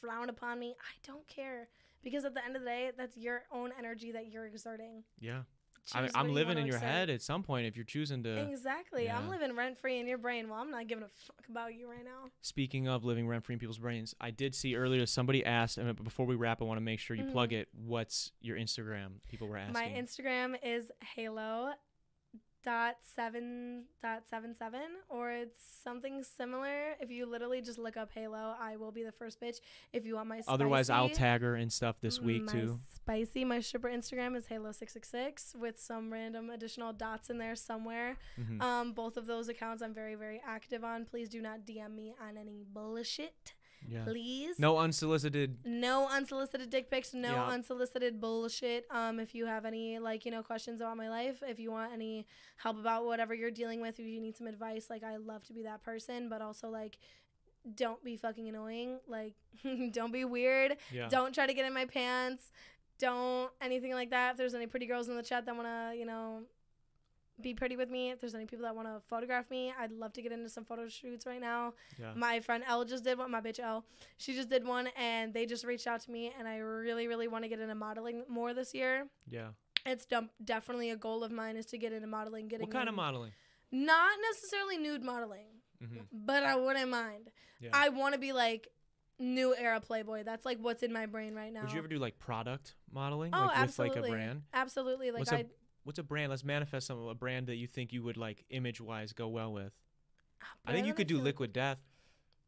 frown upon me. I don't care because at the end of the day, that's your own energy that you're exerting. Yeah, I, I'm living in your head at some point if you're choosing to. Exactly. I'm living rent free in your brain. Well, I'm not giving a fuck about you right now. Speaking of living rent free in people's brains, I did see earlier somebody asked, and before we wrap, I want to make sure you Mhm. plug it. What's your Instagram? People were asking. My Instagram is halo dot seven dot seven seven or it's something similar. If you literally just look up halo i will be the first bitch. If you want my spicy, Otherwise, I'll tag her and stuff this week my too. spicy my stripper instagram is halo666 with some random additional dots in there somewhere. Mhm. um both of those accounts i'm very very active on. Please do not dm me on any bullshit yeah. please No unsolicited. no unsolicited dick pics no Yeah. unsolicited bullshit um if you have any like you know questions about my life if you want any help about whatever you're dealing with if you need some advice like i love to be that person but also like don't be fucking annoying like don't be weird Yeah. don't try to get in my pants don't anything like that if there's any pretty girls in the chat that want to you know be pretty with me if there's any people that want to photograph me i'd love to get into some photo shoots right now yeah. my friend Elle just did one. My bitch Elle, she just did one, and they just reached out to me, and I really, really want to get into modeling more this year. yeah. It's definitely a goal of mine is to get into modeling. Getting What kind of modeling? Not necessarily nude modeling, hmm but I wouldn't mind. Yeah. I want to be like new era Playboy. That's like what's in my brain right now. Would you ever do like product modeling, Oh, like absolutely. with like a brand? Absolutely. Like What's a I What's a brand? Let's manifest some a brand that you think you would like image wise go well with. Ah, I think you could do Liquid Death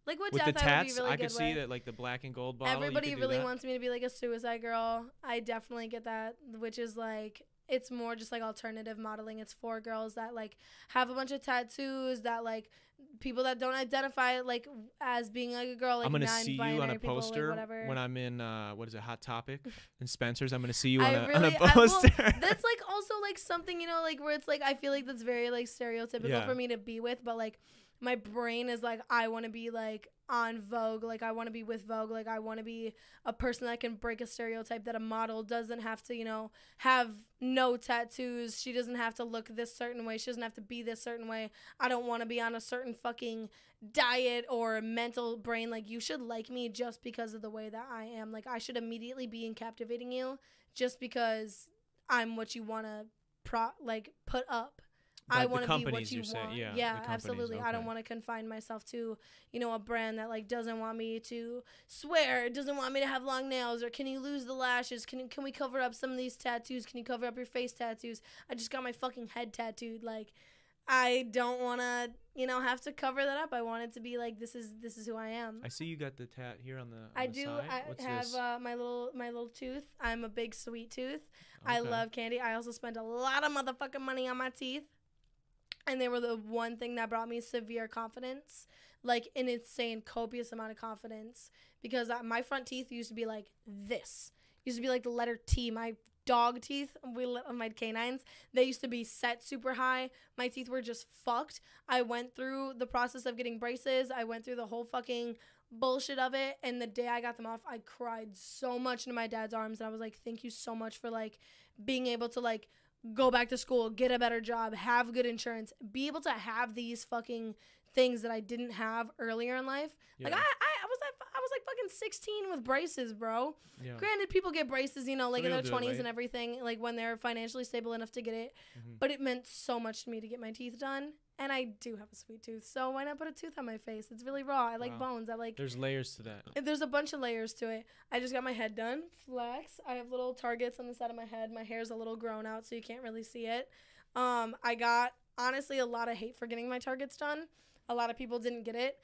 Liquid with Death. the I would be tats. really I could see with. that like the black and gold bottle. Everybody really wants me to be like a suicide girl. I definitely get that, which is like it's more just like alternative modeling. It's for girls that like have a bunch of tattoos that like people that don't identify like as being like a girl. Like I'm gonna see you on a people, like, poster whatever. when I'm in uh, what is it, Hot Topic and Spencer's. I'm gonna see you on, I a, really, on I- a well, poster. that's like also like something you know like where it's like I feel like that's very like stereotypical Yeah. for me to be with, but like my brain is like I want to be like on Vogue, like I want to be with Vogue, like I want to be a person that can break a stereotype that a model doesn't have to, you know, have no tattoos. She doesn't have to look this certain way. She doesn't have to be this certain way. I don't want to be on a certain fucking diet or mental brain like you should like me just because of the way that I am. Like I should immediately be in captivating you just because I'm what you want to pro like put up. I want to be what you you're saying- want. yeah, yeah, absolutely. I don't want to confine myself to, you know, a brand that like doesn't want me to swear, doesn't want me to have long nails, or can you lose the lashes? Can can we cover up some of these tattoos? Can you cover up your face tattoos? I just got my fucking head tattooed. Like, I don't want to, you know, have to cover that up. I want it to be like this is this is who I am. I see you got the tat here on the. On I the do. Side. I What's have uh, my little my little tooth. I'm a big sweet tooth. I love candy. I also spend a lot of motherfucking money on my teeth. And they were the one thing that brought me severe confidence, like an insane, copious amount of confidence. Because my front teeth used to be like this, used to be like the letter T. My dog teeth, we my canines, they used to be set super high. My teeth were just fucked. I went through the process of getting braces. I went through the whole fucking bullshit of it and the day I got them off I cried so much into my dad's arms and I was like thank you so much for like being able to like go back to school get a better job have good insurance be able to have these fucking things that I didn't have earlier in life like Yeah. I, I I was like I was like fucking 16 with braces bro Yeah. granted people get braces you know like in their 20s late. and everything like when they're financially stable enough to get it Mhm. but it meant so much to me to get my teeth done and I do have a sweet tooth so why not put a tooth on my face it's really raw I like Wow. bones I like There's layers to that. There's a bunch of layers to it. I just got my head done. Flex. I have little targets on the side of my head. My hair's a little grown out, so you can't really see it. Um, I got honestly a lot of hate for getting my targets done. A lot of people didn't get it,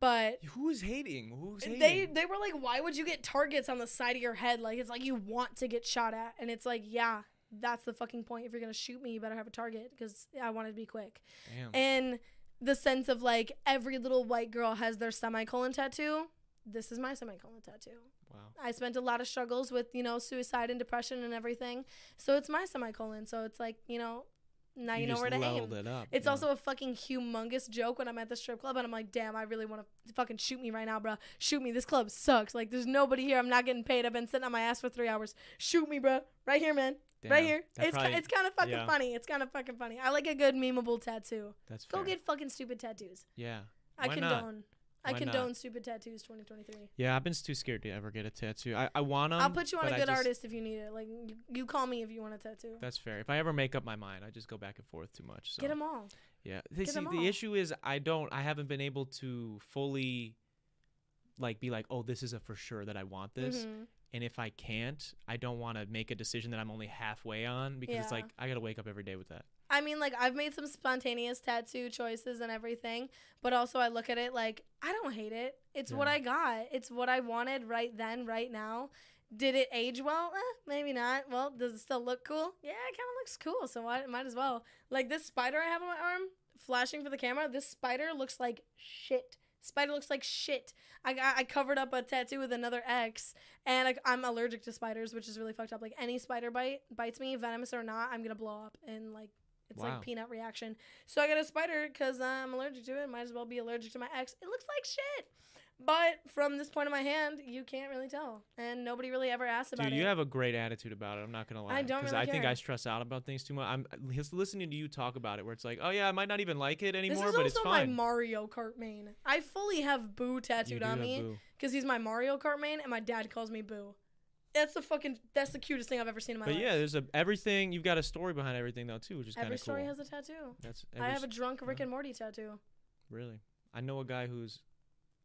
but Who's hating? Who's hating? they they were like, "Why would you get targets on the side of your head? Like it's like you want to get shot at." And it's like, yeah, that's the fucking point. If you're gonna shoot me, you better have a target because I want it to be quick Damn. and the sense of like every little white girl has their semicolon tattoo. This is my semicolon tattoo. wow. I spent a lot of struggles with, you know, suicide and depression and everything. So it's my semicolon. So it's like, you know, now you, know where to aim. it up. It's yeah. also a fucking humongous joke when I'm at the strip club and I'm like, damn, I really want to fucking shoot me right now, bro. Shoot me. This club sucks. Like, there's nobody here. I'm not getting paid. I've been sitting on my ass for three hours. Shoot me, bro. Right here, man. Right here. It's, probably- ki- it's kind of fucking yeah. funny. It's kind of fucking funny. I like a good memeable tattoo. That's fair. Go get fucking stupid tattoos. Yeah. I Why condone. not? I Why not? condone stupid tattoos 2023. Yeah, I've been too scared to ever get a tattoo. I, I want them. I'll put you on a good just- artist if you need it. Like you, you call me if you want a tattoo. That's fair. If I ever make up my mind, I just go back and forth too much. So. Get them all. Yeah. They, see, 'em the all. issue is I don't. I haven't been able to fully, like, be like, oh, this is a for sure that I want this. Mhm. And if I can't, I don't want to make a decision that I'm only halfway on because it's like I gotta wake up every day with that. I mean, like I've made some spontaneous tattoo choices and everything, but also I look at it like I don't hate it. It's what I got. It's what I wanted right then, right now. Did it age well? Eh, maybe not. Well, does it still look cool? Yeah, it kind of looks cool. So I might as well. Like this spider I have on my arm, flashing for the camera. This spider looks like shit. Spider looks like shit. I I covered up a tattoo with another X, and I, I'm allergic to spiders, which is really fucked up. Like any spider bite bites me, venomous or not, I'm gonna blow up, and like it's Wow. like peanut reaction. So I got a spider because I'm allergic to it. Might as well be allergic to my ex. It looks like shit. But from this point of my hand, you can't really tell, and nobody really ever asked about it. Dude, it. you have a great attitude about it. I'm not gonna lie. I don't really I think I stress out about things too much. I'm just listening to you talk about it, where it's like, oh yeah, I might not even like it this anymore, is but also it's fine. my. Mario Kart main. I fully have Boo tattooed on me because he's my Mario Kart main, and my dad calls me Boo. That's the fucking. That's the cutest thing I've ever seen in my But life. But yeah, there's a everything. You've got a story behind everything though too, which is kind of cool. Every story has a tattoo. That's I have a drunk Rick yeah. and Morty tattoo. really. I know a guy who's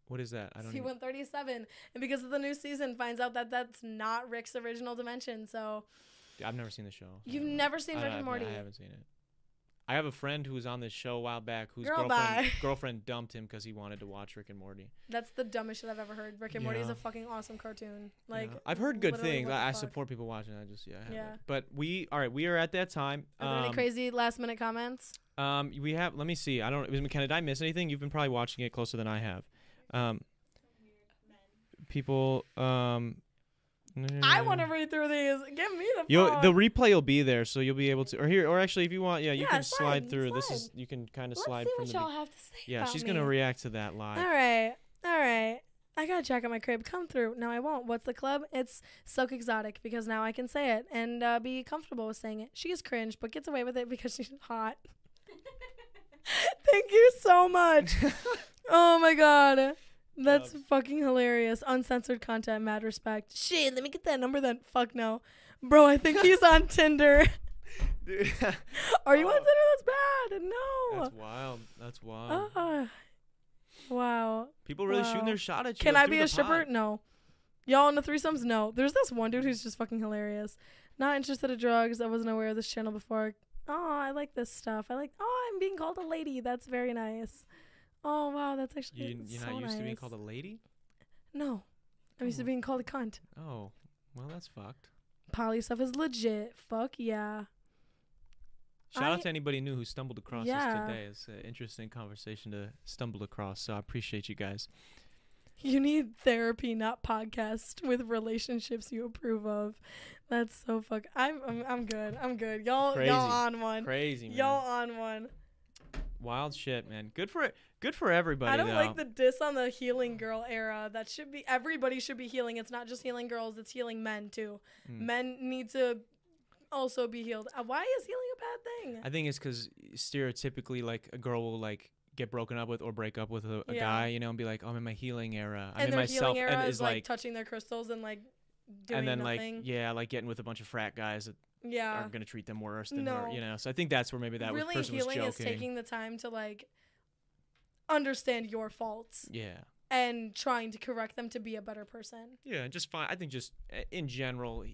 What is that? I don't. he Even, and because of the new season, finds out that that's not Rick's original dimension. So I've never seen the show. so you've I don't know. never seen I Rick and Morty. I haven't seen it. I have a friend who was on this show a while back whose Girl, girlfriend girlfriend dumped him because he wanted to watch Rick and Morty. That's the dumbest shit I've ever heard. Rick and Morty is a fucking awesome cartoon. Like Yeah. I've heard good things. I, I support people watching. I just yeah. I. Yeah. But we all right. We are at that time. Are there any Um, crazy last minute comments? Um, we have. Let me see. I don't. McKenna, did I miss anything? You've been probably watching it closer than I have. Um, people. Um, I want to read through these. Give me the You'll phone. the replay will be there, so you'll be able to. Or here, or actually, if you want, yeah, you Yeah, can slide, slide, through. This is you can kind of Let's slide see from what the. y'all be- have to say. yeah, about she's me. gonna react to that live. All right, all right. I gotta check out my crib. Come through. No, I won't. What's the club? It's Silk Exotic because now I can say it and uh, be comfortable with saying it. She is cringe, but gets away with it because she's hot. Thank you so much. oh my god. That's fucking hilarious. Uncensored content, mad respect. Shit, let me get that number then. Fuck no. Bro, I think he's on Tinder. Dude, Are you on Oh. Tinder? That's bad. No. That's wild. That's wild. Ah. wow. People really shooting their shot at you. Can I be a stripper? pod. No. Y'all in the threesomes? No. There's this one dude who's just fucking hilarious. Not interested in drugs. I wasn't aware of this channel before. Oh, I like this stuff. I like. Oh, I'm being called a lady. That's very nice. Oh wow, that's actually You, you're so not used to being called a lady. No, I'm used to Oh. being called a cunt. Oh, well, that's fucked. Poly stuff is legit. Fuck yeah. Shout I- out to anybody new who stumbled across Yeah. this today. It's an interesting conversation to stumble across. So I appreciate you guys. You need therapy, not podcast with relationships you approve of. That's so fuck. I'm I'm, I'm good. I'm good. Y'all Crazy. y'all on one. Crazy man. Y'all on one. Wild shit, man. Good for it. good for everybody. I don't though. like the diss on the healing girl era. That should be everybody should be healing. It's not just healing girls, it's healing men too. Mm. Men need to also be healed. Uh, Why is healing a bad thing? I think it's because stereotypically, like a girl will like get broken up with or break up with a, a Yeah. guy, you know, and be like, "Oh, I'm in my healing era. I'm and in their myself," healing era and is like, like, touching their crystals and like doing and then nothing. like, yeah, like getting with a bunch of frat guys that yeah. are gonna treat them worse than No. her, you know. So I think that's where maybe that was, really person was healing joking. is taking the time to like understand your faults yeah. and trying to correct them to be a better person. Yeah, and just fine. I think just uh, in general,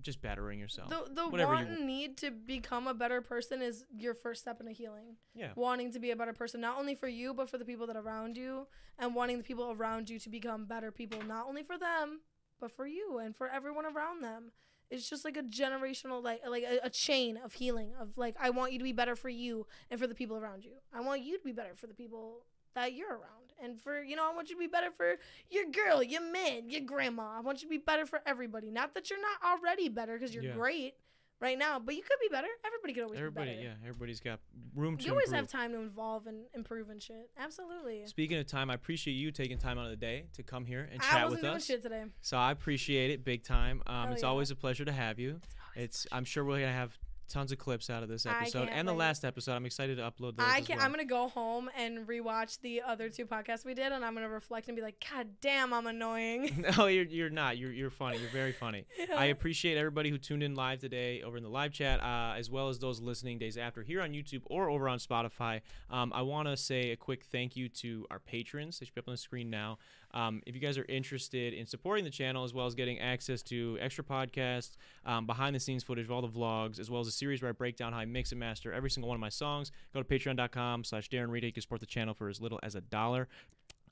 just bettering yourself. The the whatever you want and need to become a better person is your first step into healing. yeah. Wanting to be a better person, not only for you but for the people that are around you, and wanting the people around you to become better people, not only for them but for you and for everyone around them. It's just like a generational, like like a, a chain of healing. Of like, I want you to be better for you and for the people around you. I want you to be better for the people that you're around, and for you know, I want you to be better for your girl, your man, your grandma. I want you to be better for everybody. Not that you're not already better because you're Yeah. great right now, but you could be better. Everybody could always Everybody, be better. yeah, everybody's got room to You always improve. have time to evolve and improve and shit. Absolutely. Speaking of time, I appreciate you taking time out of the day to come here and I chat wasn't with doing us. shit today. So I appreciate it big time. Um, it's yeah. always a pleasure to have you. It's I'm sure we're gonna have tons of clips out of this episode and the wait. last episode. I'm excited to upload those. I can. well. I'm gonna go home and rewatch the other two podcasts we did, and I'm gonna reflect and be like, God damn, I'm annoying. no, you're you're not. You're you're funny. You're very funny. Yeah. I appreciate everybody who tuned in live today over in the live chat, uh, as well as those listening days after here on YouTube or over on Spotify. Um, I want to say a quick thank you to our patrons. They should be up on the screen now. Um, if you guys are interested in supporting the channel as well as getting access to extra podcasts, um, behind the scenes footage of all the vlogs, as well as a series where I break down how I mix and master every single one of my songs, go to patreon.com slash Darren Rita. You can support the channel for as little as a dollar.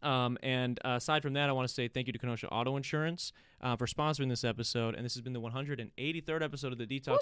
Um, and uh, aside from that, I want to say thank you to Kenosha Auto Insurance uh, for sponsoring this episode. And this has been the 183rd episode of the Detox Whoop,